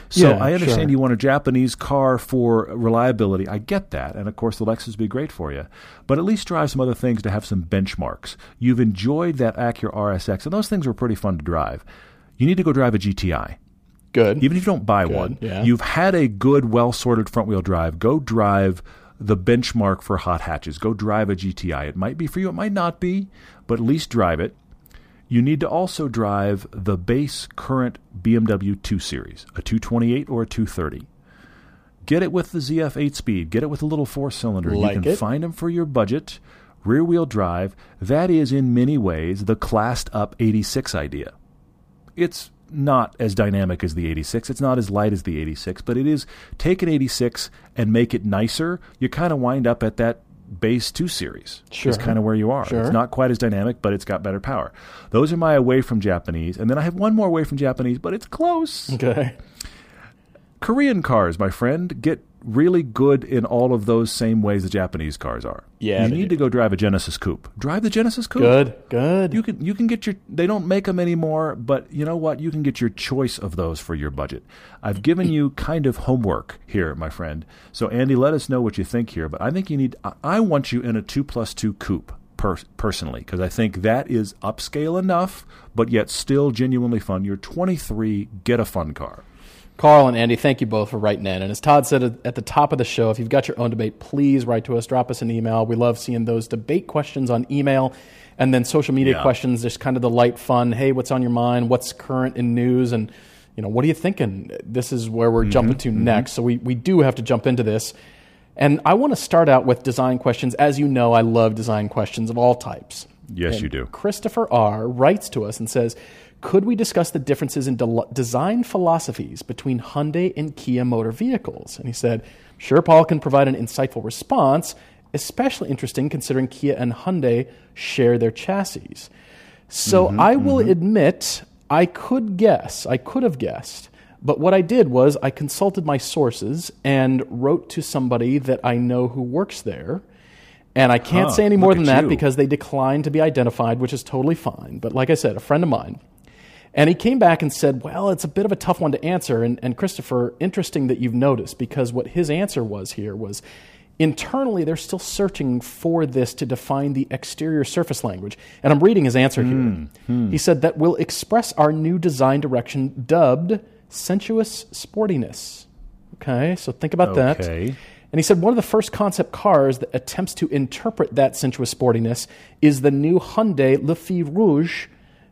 So Yeah, I understand sure. you want a Japanese car for reliability. I get that. And of course, the Lexus would be great for you. But at least drive some other things to have some benchmarks. You've enjoyed that Acura RSX, and those things were pretty fun to drive. You need to go drive a GTI. Good. Even if you don't buy one, yeah. you've had a good, well sorted front wheel drive. Go drive the benchmark for hot hatches. Go drive a GTI. It might be for you, it might not be, but at least drive it. You need to also drive the base current BMW 2 Series, a 228 or a 230. Get it with the ZF 8 speed. Get it with a little four cylinder. Like you can it. find them for your budget. Rear wheel drive. That is, in many ways, the classed up 86 idea it's not as dynamic as the 86. It's not as light as the 86, but it is take an 86 and make it nicer. You kind of wind up at that base 2 series. Sure. Is kind of where you are. Sure. It's not quite as dynamic, but it's got better power. Those are my away from Japanese. And then I have one more away from Japanese, but it's close. okay. Korean cars, my friend, get really good in all of those same ways the Japanese cars are. Yeah, You need do. to go drive a Genesis Coupe. Drive the Genesis Coupe. Good. Good. You can you can get your they don't make them anymore, but you know what? You can get your choice of those for your budget. I've given you kind of homework here, my friend. So Andy, let us know what you think here. But I think you need. I- I want you in a two plus two coupe. Per, personally, because I think that is upscale enough, but yet still genuinely fun. You're 23, get a fun car. Karl and Andy, thank you both for writing in. And as Todd said at the top of the show, if you've got your own debate, please write to us, drop us an email. We love seeing those debate questions on email. And then social media Yeah. questions, just kind of the light fun. Hey, what's on your mind? What's current in news? And, you know, what are you thinking? This is where we're mm-hmm, jumping to mm-hmm. next. So we, we do have to jump into this. And I want to start out with design questions. As you know, I love design questions of all types. Yes, And you do. Christopher R. writes to us and says, Could we discuss the differences in del- design philosophies between Hyundai and Kia motor vehicles? And he said, Sure, Paul can provide an insightful response, especially interesting considering Kia and Hyundai share their chassis. So Mm-hmm, I will admit, I could guess, I could have guessed. But what I did was I consulted my sources and wrote to somebody that I know who works there. And I can't Huh, say any more than that you. because they declined to be identified, which is totally fine. But like I said, a friend of mine. And he came back and said, Well, it's a bit of a tough one to answer. And, and Christopher, interesting that you've noticed because what his answer was here was internally they're still searching for this to define the exterior surface language. And I'm reading his answer here. Hmm, hmm. He said that will express our new design direction dubbed sensuous sportiness. Okay, so think about that. Okay. And he said one of the first concept cars that attempts to interpret that sensuous sportiness is the new Hyundai Le Fil Rouge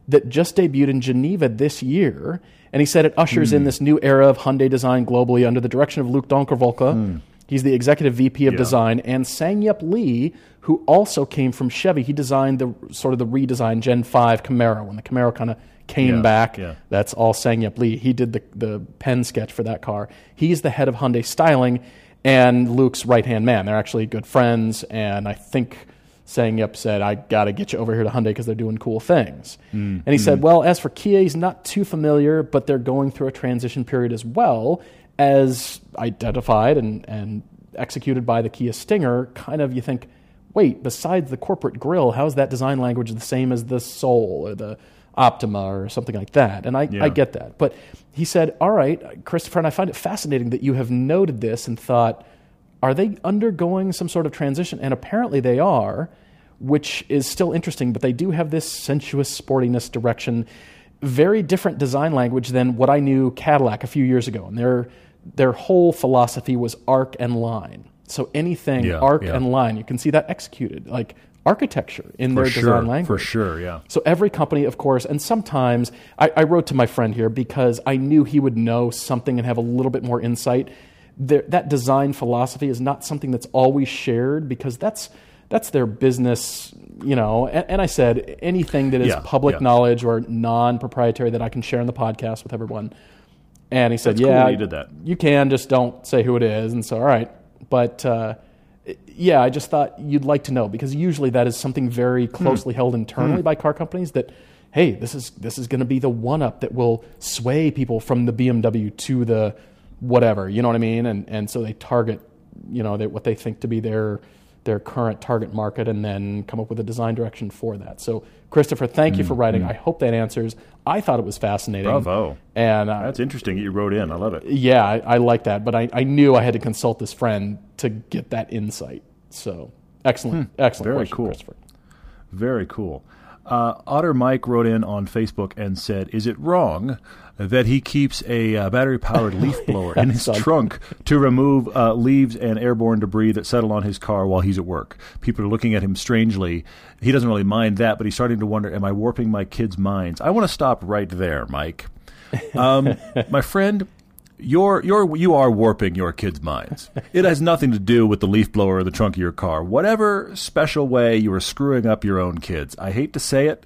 that just debuted in Geneva this year. And he said it ushers in hmm. this new era of Hyundai design globally under the direction of Luc Donckerwolke. Hmm. He's the executive VP of Yeah. design, and Sangyup Lee, who also came from Chevy. He designed the sort of the redesigned Gen Five Camaro when the Camaro kind of came Yeah, back. yeah. That's all Sangyup Lee. He did the the pen sketch for that car. He's the head of Hyundai styling and Luc's right hand man. They're actually good friends, and I think Sangyup said, "I got to get you over here to Hyundai because they're doing cool things." Mm, and he said, "Well, as for Kia, he's not too familiar, but they're going through a transition period as well, as identified and and executed by the Kia Stinger. Kind of, you think." Wait, besides the corporate grill, how's that design language the same as the Soul or the Optima or something like that? And I, Yeah. I get that. But he said, All right, Christopher, and I find it fascinating that you have noted this and thought, Are they undergoing some sort of transition? And apparently they are, which is still interesting, but they do have this sensuous sportiness direction. Very different design language than what I knew Cadillac a few years ago. And their, their whole philosophy was arc and line. So anything Yeah, arc yeah. and line, you can see that executed, like architecture in For their sure, design language. for sure, yeah. So every company, of course, and sometimes I, I wrote to my friend here because I knew he would know something and have a little bit more insight. There, that design philosophy is not something that's always shared because that's that's their business, you know. And, and I said anything that is Yeah, public yeah. knowledge or non-proprietary that I can share in the podcast with everyone. And he said, That's "Yeah, that you did that. You can just don't say who it is." And so, all right, but. Uh, yeah, I just thought you'd like to know because usually that is something very Hmm. closely held internally by car companies that hey, this is this is going to be the one up that will sway people from the BMW to the whatever, you know what I mean? And and so they target, you know, they, what they think to be their their current target market and then come up with a design direction for that. So, Christopher, thank you for writing. I hope that answers. I thought it was fascinating. Bravo. And uh, That's interesting that you wrote in. I love it. yeah, I, I like that, but I, I knew I had to consult this friend to get that insight. So excellent, excellent Hmm. Very question, cool. Christopher. Very cool. Uh, Otter Mike wrote in on Facebook and said, "Is it wrong that he keeps a uh, battery-powered leaf [laughs] blower in his trunk to remove uh, leaves and airborne debris that settle on his car while he's at work? People are looking at him strangely. He doesn't really mind that, but he's starting to wonder, am I warping my kids' minds? I want to stop right there, Mike. Um, [laughs] my friend." You're, you're, you are warping your kids' minds. It has nothing to do with the leaf blower or the trunk of your car. Whatever special way you are screwing up your own kids. I hate to say it,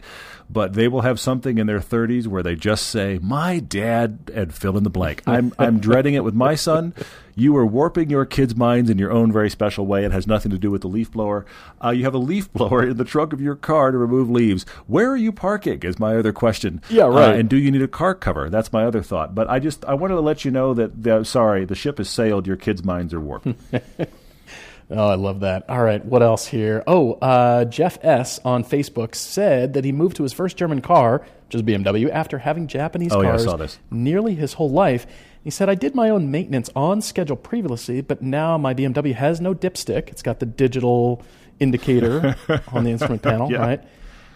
but they will have something in their 30s where they just say, "My dad," and fill in the blank. I'm, I'm dreading it with my son. You are warping your kids' minds in your own very special way. It has nothing to do with the leaf blower. Uh, you have a leaf [laughs] blower in the trunk of your car to remove leaves. Where are you parking? Is my other question. Yeah, right. Uh, and do you need a car cover? That's my other thought. But I just I wanted to let you know that the, sorry, the ship has sailed. Your kids' minds are warped. [laughs] Oh, I love that. All right, what else here? Oh, uh, Jeff S. on Facebook said that he moved to his first German car, which is BMW, after having Japanese Oh, yeah, cars this. nearly his whole life. He said, I did my own maintenance on schedule previously, but now my BMW has no dipstick. It's got the digital indicator [laughs] on the instrument panel, Yeah. right?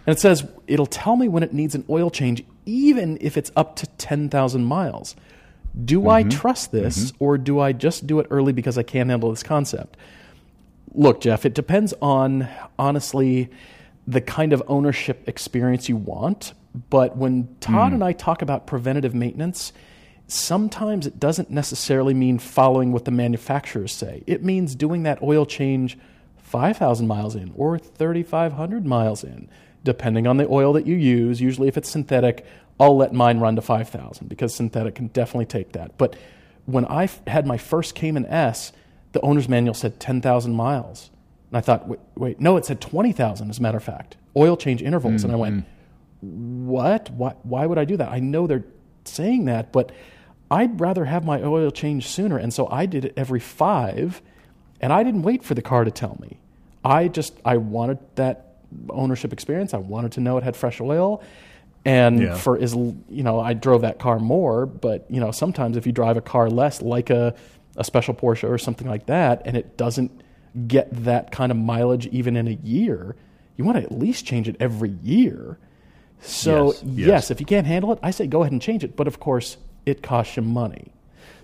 And it says it'll tell me when it needs an oil change, even if it's up to 10,000 miles. Do I Mm-hmm. trust this, or do I just do it early because I can't handle this concept? Look, Jeff, it depends on, honestly, the kind of ownership experience you want. But when Todd and I talk about preventative maintenance, sometimes it doesn't necessarily mean following what the manufacturers say. It means doing that oil change 5,000 miles in or 3,500 miles in, depending on the oil that you use. Usually, if it's synthetic, I'll let mine run to 5,000 because synthetic can definitely take that. But when I f- had my first Cayman S, the owner's manual said 10,000 miles. And I thought, wait, wait, no, it said 20,000, as a matter of fact. Oil change intervals. And I went, mm-hmm. what? Why, why would I do that? I know they're saying that, but I'd rather have my oil change sooner. And so I did it every five, and I didn't wait for the car to tell me. I just, I wanted that ownership experience. I wanted to know it had fresh oil. And Yeah. for l- you know, I drove that car more, but you know, sometimes if you drive a car less, like a, a special Porsche or something like that, and it doesn't get that kind of mileage even in a year, you want to at least change it every year. So Yes, yes, yes. if you can't handle it, I say go ahead and change it. But of course, it costs you money.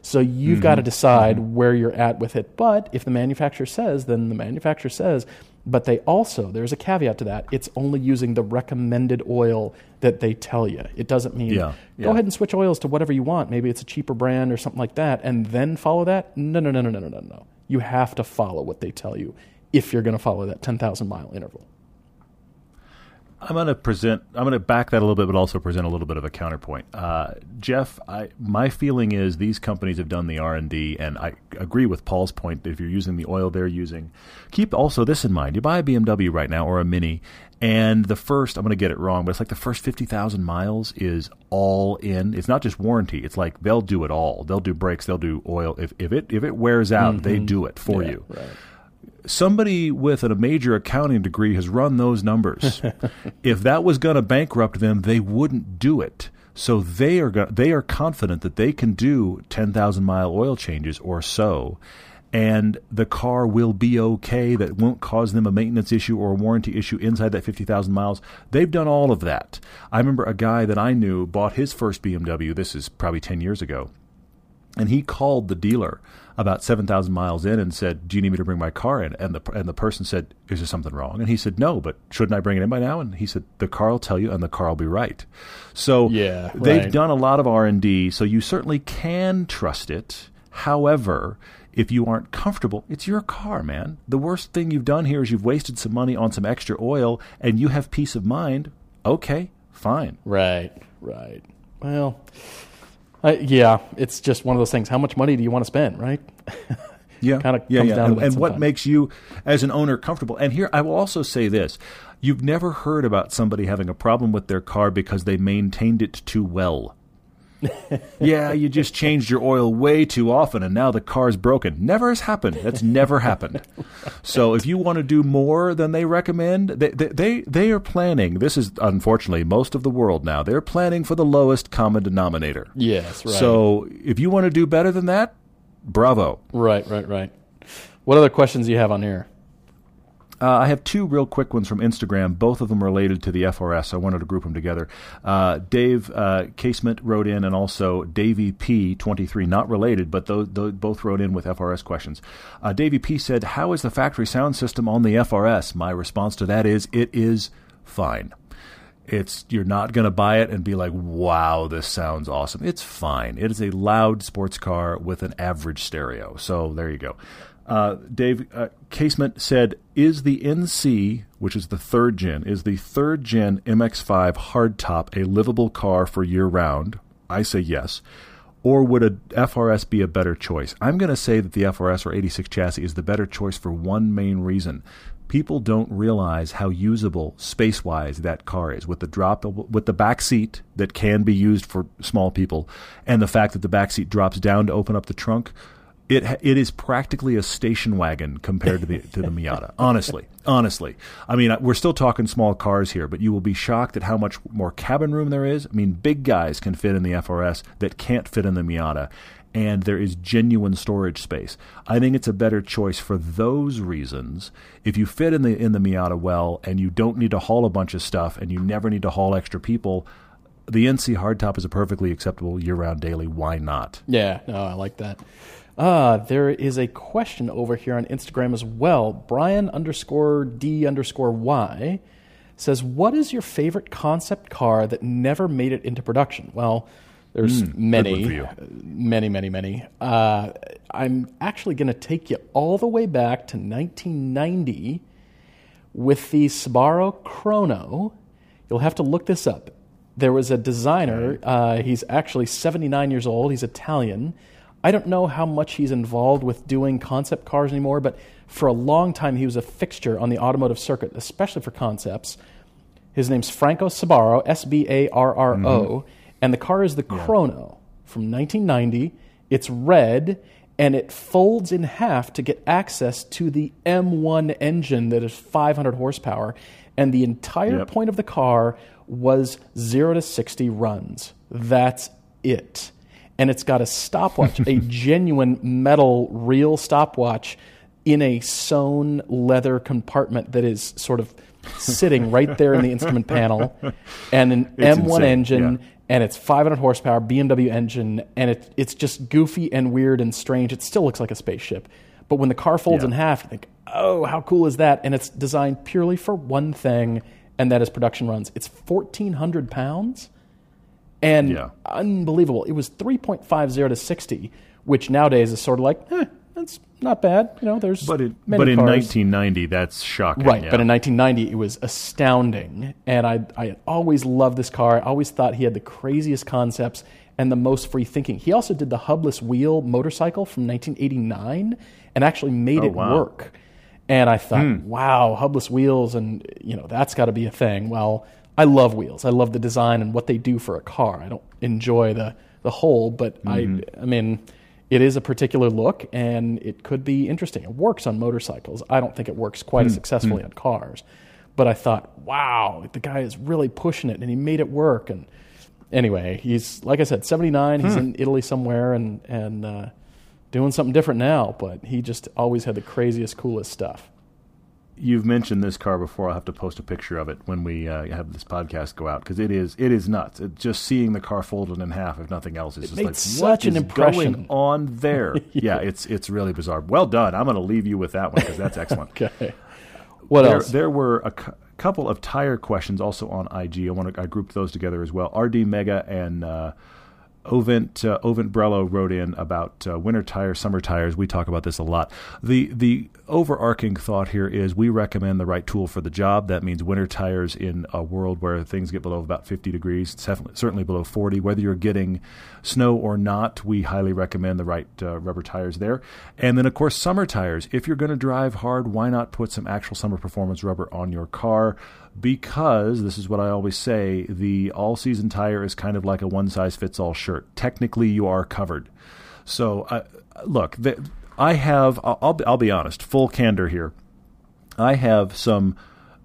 So you've got to mm-hmm. decide mm-hmm. where you're at with it. But if the manufacturer says, then the manufacturer says. But they also, there's a caveat to that. It's only using the recommended oil that they tell you. It doesn't mean Yeah, go yeah. ahead and switch oils to whatever you want. Maybe it's a cheaper brand or something like that, and then follow that. No, no, no, no, no, no, no, no. You have to follow what they tell you if you're going to follow that 10,000 mile interval. I'm going to present. I'm going to back that a little bit, but also present a little bit of a counterpoint. Uh, Jeff, I, my feeling is these companies have done the R and D, and I agree with Paul's point. That if you're using the oil they're using, keep also this in mind. You buy a BMW right now or a Mini, and the first I'm going to get it wrong, but it's like the first fifty thousand miles is all in. It's not just warranty. It's like they'll do it all. They'll do brakes. They'll do oil. If if it if it wears out, they do it for Yeah, you Right. Somebody with a major accounting degree has run those numbers. [laughs] if that was going to bankrupt them, they wouldn't do it. So they are go- they are confident that they can do 10,000 mile oil changes or so and the car will be okay that won't cause them a maintenance issue or a warranty issue inside that 50,000 miles. They've done all of that. I remember a guy that I knew bought his first BMW this is probably 10 years ago and he called the dealer about 7,000 miles in and said, "Do you need me to bring my car in?" And the and the person said, "Is there something wrong?" And he said, "No, but shouldn't I bring it in by now?" And he said, "The car will tell you, and the car will be right." So Yeah, they've right. done a lot of R and D, so you certainly can trust it. However, if you aren't comfortable, it's your car, man. The worst thing you've done here is you've wasted some money on some extra oil, and you have peace of mind. Okay, fine. Right, right. Well, uh, yeah, it's just one of those things. How much money do you want to spend, right? [laughs] Yeah, Kinda yeah, comes yeah. down to and, that and what makes you, as an owner, comfortable? And here, I will also say this: you've never heard about somebody having a problem with their car because they maintained it too well. [laughs] yeah, you just changed your oil way too often, and now the car's broken. Never has happened. That's never happened. So, if you want to do more than they recommend, they, they they they are planning. This is unfortunately most of the world now. They're planning for the lowest common denominator. Yes, right. So, if you want to do better than that, bravo. right, right, right. What other questions do you have on here? Uh, I have two real quick ones from Instagram, both of them related to the FRS. I wanted to group them together. Uh, Dave uh, Casement wrote in, and also Davey P23, not related, but those both wrote in with FRS questions. Uh, Davey P said, How is the factory sound system on the FRS? My response to that is, It is fine. It's you're not going to buy it and be like, "Wow, this sounds awesome." It's fine. It is a loud sports car with an average stereo. So there you go. Uh, Dave uh, Casement said, "Is the NC, which is the third gen, is the third gen MX-5 hardtop a livable car for year round?" I say yes. Or would a FRS be a better choice? I'm going to say that the FRS or 86 chassis is the better choice for one main reason. People don't realize how usable space-wise that car is with the drop with the back seat that can be used for small people and the fact that the back seat drops down to open up the trunk. It it is practically a station wagon compared to the to the Miata. [laughs] Honestly, honestly, I mean uh, we're still talking small cars here, but you will be shocked at how much more cabin room there is. I mean, big guys can fit in the FRS that can't fit in the Miata, and there is genuine storage space. I think it's a better choice for those reasons. If you fit in the in the Miata well, and you don't need to haul a bunch of stuff, and you never need to haul extra people. The NC hardtop is a perfectly acceptable year-round daily. Why not? Yeah, no, I like that. Uh, there is a question over here on Instagram as well. Brian underscore D underscore Y says, What is your favorite concept car that never made it into production? Well, there's good many, you. many, many, many. Uh, I'm actually going to take you all the way back to 1990 with the Sbarro Chrono. You'll have to look this up. There was a designer. Uh, he's actually 79 years old. He's Italian. I don't know how much he's involved with doing concept cars anymore, but for a long time he was a fixture on the automotive circuit, especially for concepts. His name's Franco Sbarro, S B A R R O, mm-hmm. and the car is the Chrono from 1990. It's red and it folds in half to get access to the M1 engine that is 500 horsepower. And the entire Yep. point of the car was 0 to 60 runs. That's it. And it's got a stopwatch, a [laughs] genuine metal, real stopwatch in a sewn leather compartment that is sort of sitting right there in the instrument [laughs] panel, and an It's M1 insane, engine, and it's 500 horsepower BMW engine, and it, it's just goofy and weird and strange. It still looks like a spaceship, but when the car folds Yeah. in half, you think, oh, how cool is that? And it's designed purely for one thing, and that is production runs. It's 1,400 pounds and Yeah. unbelievable. It was 3.50 to 60, which nowadays is sort of like, eh, that's not bad. You know, there's But, it, many but in cars. 1990, that's shocking. Right, yeah. but in 1990 it was astounding, and I I always loved this car. I always thought he had the craziest concepts and the most free thinking. He also did the hubless wheel motorcycle from 1989 and actually made Oh, it wow. work. And I thought, Hmm. wow, hubless wheels, and you know that's got to be a thing. Well, I love wheels. I love the design and what they do for a car. I don't enjoy the the whole, but Mm-hmm. I I mean. It is a particular look, and it could be interesting. It works on motorcycles. I don't think it works quite Hmm. as successfully on cars, but I thought, wow, the guy is really pushing it, and he made it work. And anyway, he's like I said, seventy nine. He's Hmm. in Italy somewhere, and and uh, doing something different now. But he just always had the craziest, coolest stuff. You've mentioned this car before. I'll have to post a picture of it when we uh, have this podcast go out because it is it is nuts. It, just seeing the car folded in half, if nothing else, is just like such an impression. going on there. [laughs] yeah, it's it's really bizarre. Well done. I'm going to leave you with that one because that's excellent. [laughs] Okay. What there, else? There were a cou- couple of tire questions also on IG. I want to I grouped those together as well. RD Mega and uh, Ovent uh, Ovent Brello wrote in about uh, winter tires, summer tires. We talk about this a lot. The the overarching thought here is we recommend the right tool for the job. That means winter tires in a world where things get below about 50 degrees, certainly below 40. Whether you're getting snow or not, we highly recommend the right uh, rubber tires there. And then of course summer tires. If you're going to drive hard, why not put some actual summer performance rubber on your car? Because this is what I always say the all season tire is kind of like a one size fits all shirt. Technically, you are covered. So, uh, look, the, I have, I'll, I'll, be- I'll be honest, full candor here. I have some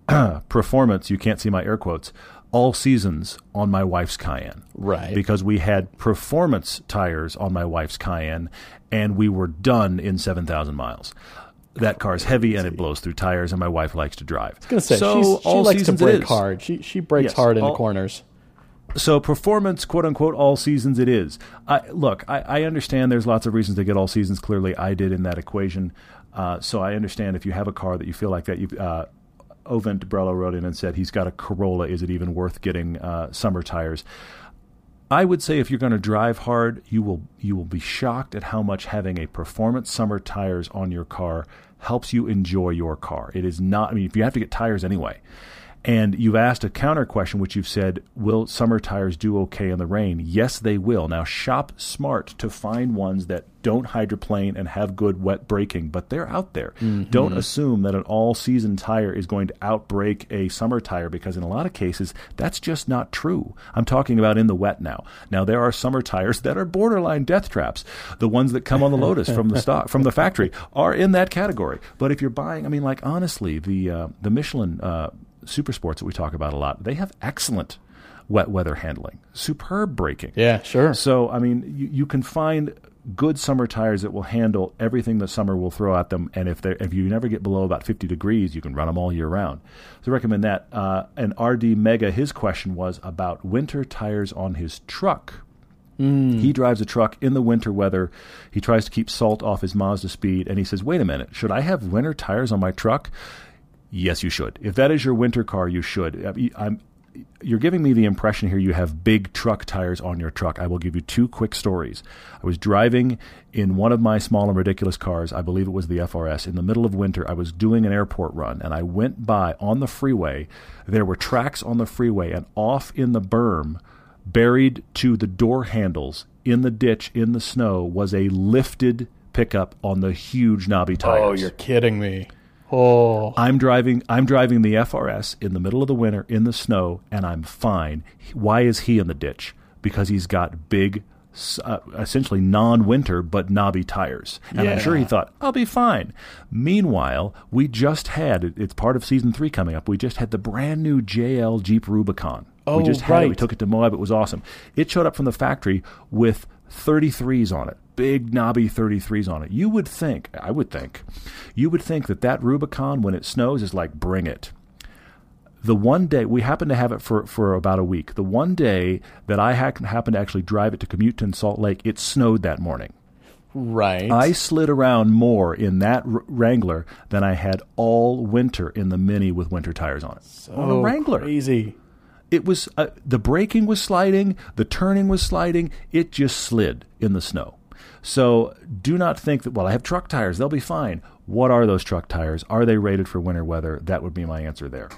[clears throat] performance, you can't see my air quotes, all seasons on my wife's Cayenne. Right. Because we had performance tires on my wife's Cayenne and we were done in 7,000 miles. That car's heavy and it blows through tires, and my wife likes to drive. I was gonna say so she likes to brake hard. She she brakes Yes, hard in the all- corners. So performance, quote unquote, all seasons it is. I, look, I, I understand there's lots of reasons to get all seasons. Clearly, I did in that equation. Uh, so I understand if you have a car that you feel like that. You, uh, Ovent Brello wrote in and said he's got a Corolla. Is it even worth getting uh, summer tires? I would say if you're going to drive hard, you will you will be shocked at how much having a performance summer tires on your car helps you enjoy your car. It is not. I mean, if you have to get tires anyway, and you've asked a counter question, which you've said, will summer tires do okay in the rain? Yes, they will. Now, shop smart to find ones that don't hydroplane and have good wet braking, but they're out there. Don't assume that an all season tire is going to outbreak a summer tire because, in a lot of cases, that's just not true. I'm talking about in the wet now. Now, there are summer tires that are borderline death traps. The ones that come on the Lotus from the stock, from the factory, are in that category. But if you're buying, I mean, like, honestly, the, uh, the Michelin, uh, super sports that we talk about a lot, they have excellent wet weather handling, superb braking. Yeah, sure. So, I mean, you, you can find good summer tires that will handle everything the summer will throw at them. And if they if you never get below about 50 degrees, you can run them all year round. So, I recommend that. Uh, and RD Mega, his question was about winter tires on his truck. He drives a truck in the winter weather. He tries to keep salt off his Mazdaspeed, and he says, "Wait a minute, should I have winter tires on my truck?" Yes, you should. If that is your winter car, you should. Uh, I- I'm, you're giving me the impression here you have big truck tires on your truck. I will give you two quick stories. I was driving in one of my small and ridiculous cars. I believe it was the FRS. In the middle of winter, I was doing an airport run, and I went by on the freeway. There were tracks on the freeway, and off in the berm, buried to the door handles in the ditch in the snow, was a lifted pickup on the huge knobby oh, tires. Oh, you're kidding me. Oh, I'm driving. I'm driving the FRS in the middle of the winter in the snow, and I'm fine. Why is he in the ditch? Because he's got big, uh, essentially non-winter but knobby tires, and I'm sure he thought I'll be fine. Meanwhile, we just had it's part of season three coming up. We just had the brand new JL Jeep Rubicon. Oh, we just had it. We took it to Moab. It was awesome. It showed up from the factory with 33s on it, big knobby 33s on it. You would think, I would think, you would think that that Rubicon, when it snows, is like bring it. the one day we happened to have it for, for about a week. The one day that I ha- happened to actually drive it to commute to Salt Lake, it snowed that morning. Right. I slid around more in that R- Wrangler than I had all winter in the Mini with winter tires on it. so on a Wrangler. Crazy. It was uh, the braking was sliding, the turning was sliding. It just slid in the snow. So do not think that well, I have truck tires; they'll be fine. What are those truck tires? Are they rated for winter weather? That would be my answer there.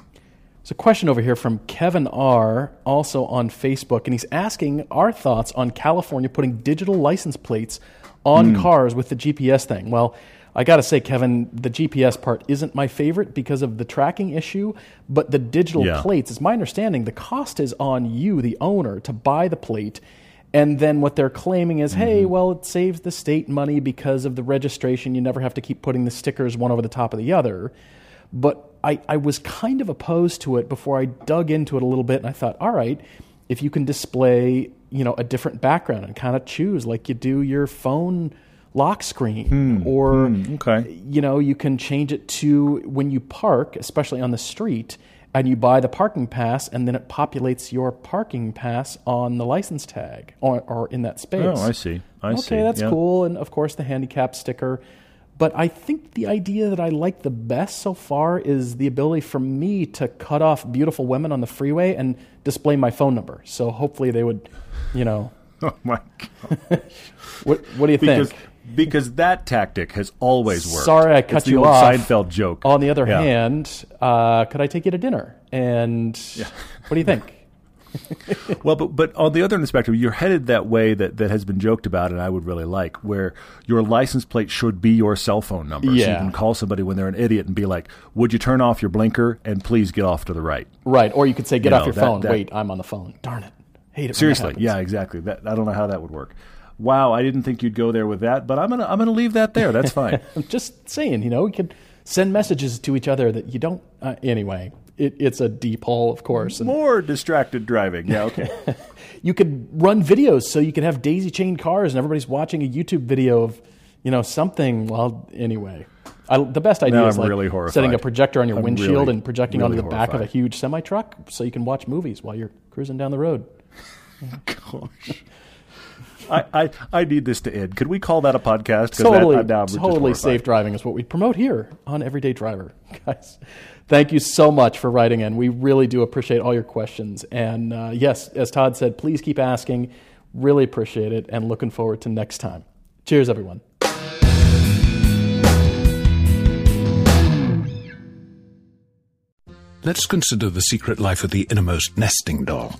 There's a question over here from Kevin R, also on Facebook, and he's asking our thoughts on California putting digital license plates on hmm. cars with the GPS thing. Well, I got to say, Kevin, the GPS part isn't my favorite because of the tracking issue, but the digital Yeah. plates, is my understanding, the cost is on you, the owner, to buy the plate. And then what they're claiming is, hey, mm-hmm. well, it saves the state money because of the registration. You never have to keep putting the stickers one over the top of the other. But I, I was kind of opposed to it before I dug into it a little bit, and I thought, all right, if you can display, you know, a different background and kind of choose like you do your phone lock screen, hmm. or hmm. okay. you know, you can change it to when you park, especially on the street, and you buy the parking pass, and then it populates your parking pass on the license tag or, or in that oh, space. Oh, I see. I okay, see. that's Yeah. cool, and of course the handicap sticker. But I think the idea that I like the best so far is the ability for me to cut off beautiful women on the freeway and display my phone number. So hopefully they would, you know, [laughs] Oh my god! [laughs] what what do you Because think? Because that tactic has always worked. Sorry, I cut It's cut the you old off. Seinfeld joke. On the other Yeah. hand, uh, could I take you to dinner? And what do you think? [laughs] Well, but but on the other end of the spectrum, you're headed that way that, that has been joked about, and I would really like, where your license plate should be your cell phone number, so you can call somebody when they're an idiot and be like, "Would you turn off your blinker and please get off to the right?" Right, or you could say, "Get You off know, your that- phone." that- Wait, I'm on the phone. Darn it! Hate it. Seriously, yeah, exactly. That I don't know how that would work. Wow, I didn't think you'd go there with that, but I'm gonna I'm gonna leave that there. That's [laughs] fine. I'm just saying, you know, we could send messages to each other that you don't. Uh, anyway, it, it's a deep hole, of course. And More distracted driving. Yeah, okay. [laughs] you could run videos so you could have daisy chained cars and everybody's watching a YouTube video of, you know, something. Well, anyway. I, the best idea Now is I'm like really setting a projector on your I'm windshield really, and projecting really onto the back of a huge semi truck so you can watch movies while you're cruising down the road. [laughs] Gosh. I, I, I need this to end. Could we call that a podcast? 'Cause totally, that, now totally safe driving is what we promote here on Everyday Driver, [laughs] guys. Thank you so much for writing in. We really do appreciate all your questions. And uh, yes, as Todd said, please keep asking. Really appreciate it, and looking forward to next time. Cheers, everyone. Let's consider the secret life of the innermost nesting doll.